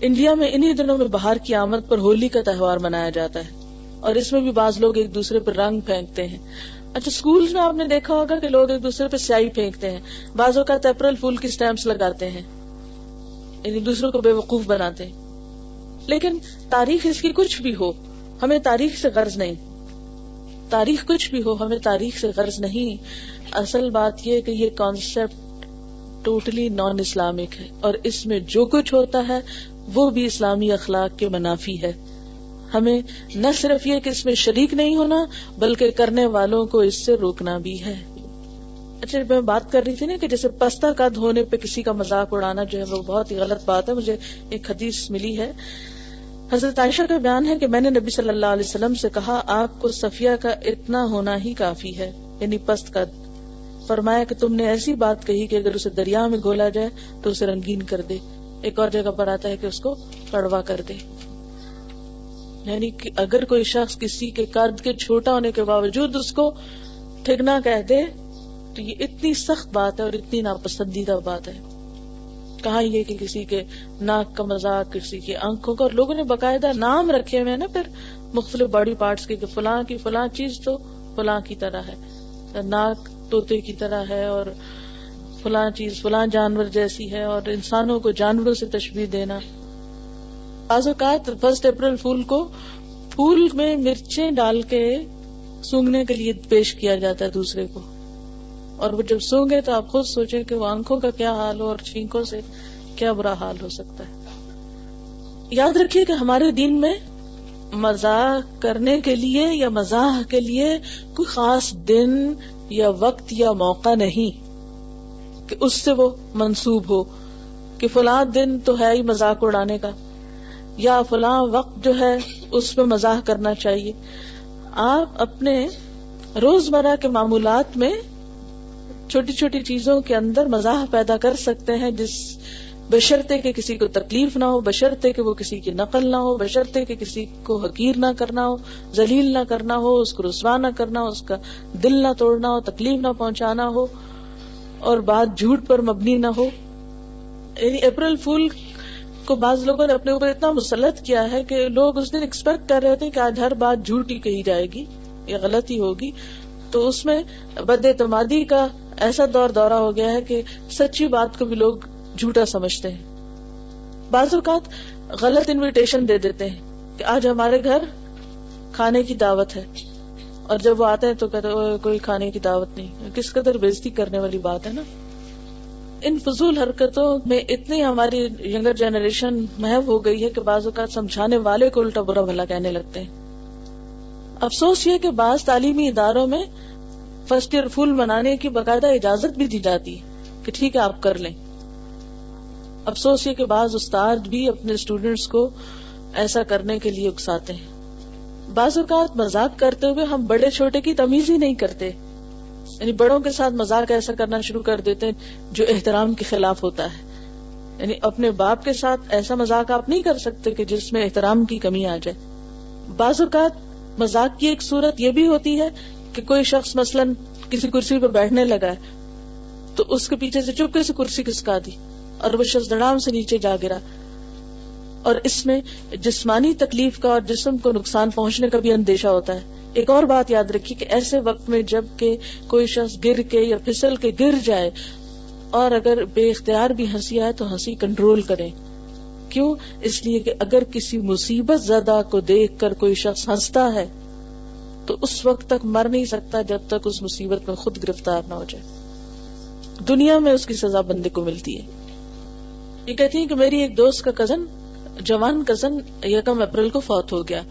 انڈیا میں انہی دنوں میں باہر کی آمد پر ہولی کا تہوار منایا جاتا ہے اور اس میں بھی بعض لوگ ایک دوسرے پر رنگ پھینکتے ہیں۔ اچھا اسکول میں آپ نے دیکھا ہوگا کہ لوگ ایک دوسرے پہ سیاہی پھینکتے ہیں۔ بعض اوقات اپریل پھول کی اسٹیمپس لگاتے ہیں۔ یعنی دوسروں کو بے وقوف بناتے ہیں لیکن تاریخ اس کی کچھ بھی ہو، ہمیں تاریخ سے غرض نہیں۔ تاریخ کچھ بھی ہو، ہمیں تاریخ سے غرض نہیں۔ اصل بات یہ کہ یہ کانسیپٹ ٹوٹلی نان اسلامک ہے اور اس میں جو کچھ ہوتا ہے، وہ بھی اسلامی اخلاق کے منافی ہے۔ ہمیں نہ صرف یہ کہ اس میں شریک نہیں ہونا، بلکہ کرنے والوں کو اس سے روکنا بھی ہے۔ اچھا میں بات کر رہی تھی نا کہ جیسے پستہ قد ہونے پہ کسی کا مذاق اڑانا جو ہے وہ بہت ہی غلط بات ہے، مجھے ایک حدیث ملی ہے۔ حضرت عائشہ کا بیان ہے کہ میں نے نبی صلی اللہ علیہ وسلم سے کہا، آپ کو صفیہ کا اتنا ہونا ہی کافی ہے یعنی پست قد فرمایا کہ تم نے ایسی بات کہی کہ اگر اسے دریا میں گولا جائے تو اسے رنگین کر دے۔ ایک اور جگہ پر آتا ہے کہ اس کو کڑوا کر دے۔ یعنی کہ اگر کوئی شخص کسی کے قد کے چھوٹا ہونے کے باوجود اس کو ٹھگنا کہہ دے تو یہ اتنی سخت بات ہے اور اتنی ناپسندیدہ بات ہے۔ کہا یہ کہ کسی کے ناک کا مزاق کسی کے آنکھوں کا، اور لوگوں نے باقاعدہ نام رکھے ہوئے نا پھر مختلف باڈی پارٹس کے کہ فلاں کی فلاں چیز تو فلاں کی طرح ہے۔ ناک توتے کی طرح ہے اور فلاں چیز فلاں جانور جیسی ہے اور انسانوں کو جانوروں سے تشبیح دینا۔ بعض اوقات فرسٹ اپریل پھول کو پھول میں مرچیں ڈال کے سونگنے کے لیے پیش کیا جاتا ہے دوسرے کو۔ اور وہ جب سو گئے تو آپ خود سوچیں کہ وہ آنکھوں کا کیا حال ہو اور چھینکوں سے کیا برا حال ہو سکتا ہے۔ یاد رکھیے کہ ہمارے دین میں مزاح کرنے کے لیے یا مزاح کے لیے کوئی خاص دن یا وقت یا موقع نہیں کہ اس سے وہ منسوب ہو کہ فلاں دن تو ہے ہی مزاق اڑانے کا یا فلاں وقت جو ہے اس میں مزاح کرنا چاہیے۔ آپ اپنے روزمرہ کے معمولات میں چھوٹی چھوٹی چیزوں کے اندر مزاح پیدا کر سکتے ہیں جس بشرتے کہ کسی کو تکلیف نہ ہو بشرتے کہ وہ کسی کی نقل نہ ہو بشرتے کہ کسی کو حقیر نہ کرنا ہو، ذلیل نہ کرنا ہو، اس کو رسوا نہ کرنا ہو، اس کا دل نہ توڑنا ہو، تکلیف نہ پہنچانا ہو، اور بات جھوٹ پر مبنی نہ ہو۔ یعنی اپریل فول کو بعض لوگوں نے اپنے اوپر اتنا مسلط کیا ہے کہ لوگ اس دن ایکسپیکٹ کر رہے تھے کہ آج ہر بات جھوٹ ہی کہی جائے گی یا غلط ہی ہوگی۔ تو اس میں بد اعتمادی کا ایسا دور دورہ ہو گیا ہے کہ سچی بات کو بھی لوگ جھوٹا سمجھتے ہیں۔ بعض اوقات غلط انویٹیشن دے دیتے ہیں کہ آج ہمارے گھر کھانے کی دعوت ہے۔ اور جب وہ آتے ہیں تو کہتے کوئی کھانے کی دعوت نہیں۔ کس قدر بےزتی کرنے والی بات ہے نا۔ ان فضول حرکتوں میں اتنی ہماری ینگر جنریشن محب ہو گئی ہے کہ بعض اوقات سمجھانے والے کو الٹا برا بھلا کہنے لگتے ہیں۔ افسوس یہ کہ بعض تعلیمی اداروں میں فرسٹ ایئر پھول منانے کی باقاعدہ اجازت بھی دی جاتی ہے کہ ٹھیک ہے، آپ کر لیں۔ افسوس یہ کہ بعض استاد بھی اپنے اسٹوڈینٹس کو ایسا کرنے کے لیے اکساتے ہیں۔ بعض اوقات مزاق کرتے ہوئے ہم بڑے چھوٹے کی تمیز ہی نہیں کرتے۔ یعنی بڑوں کے ساتھ مزاق ایسا کرنا شروع کر دیتے ہیں جو احترام کے خلاف ہوتا ہے۔ یعنی اپنے باپ کے ساتھ ایسا مزاق آپ نہیں کر سکتے کہ جس میں احترام کی کمی آ جائے۔ بعض اوقات مزاق کی ایک صورت یہ بھی ہوتی ہے کہ کوئی شخص مثلاً کسی کرسی پہ بیٹھنے لگا ہے، تو اس کے پیچھے سے چپکے سے کرسی کسکا دی اور وہ شخص دڑام سے نیچے جا گرا۔ اور اس میں جسمانی تکلیف کا اور جسم کو نقصان پہنچنے کا بھی اندیشہ ہوتا ہے۔ ایک اور بات یاد رکھی کہ ایسے وقت میں جبکہ کوئی شخص گر کے یا پھسل کے گر جائے اور اگر بے اختیار بھی ہنسی آئے تو ہنسی کنٹرول کرے کیوں؟ اس لیے کہ اگر کسی مصیبت زدہ کو دیکھ کر کوئی شخص ہنستا ہے تو اس وقت تک مر نہیں سکتا جب تک اس مصیبت میں خود گرفتار نہ ہو جائے۔ دنیا میں اس کی سزا بندے کو ملتی ہے۔ یہ کہتی ہیں کہ میری ایک دوست کا کزن جوان کزن یکم اپریل کو فوت ہو گیا۔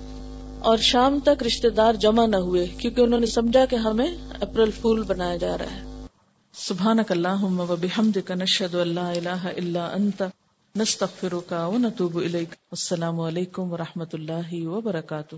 اور شام تک رشتے دار جمع نہ ہوئے، کیونکہ انہوں نے سمجھا کہ ہمیں اپریل پھول بنایا جا رہا ہے۔ سبحان اللہ نشد اللہ اللہ انت نستغفرك ونتوب إليك السلام علیکم و رحمۃ اللہ وبرکاتہ۔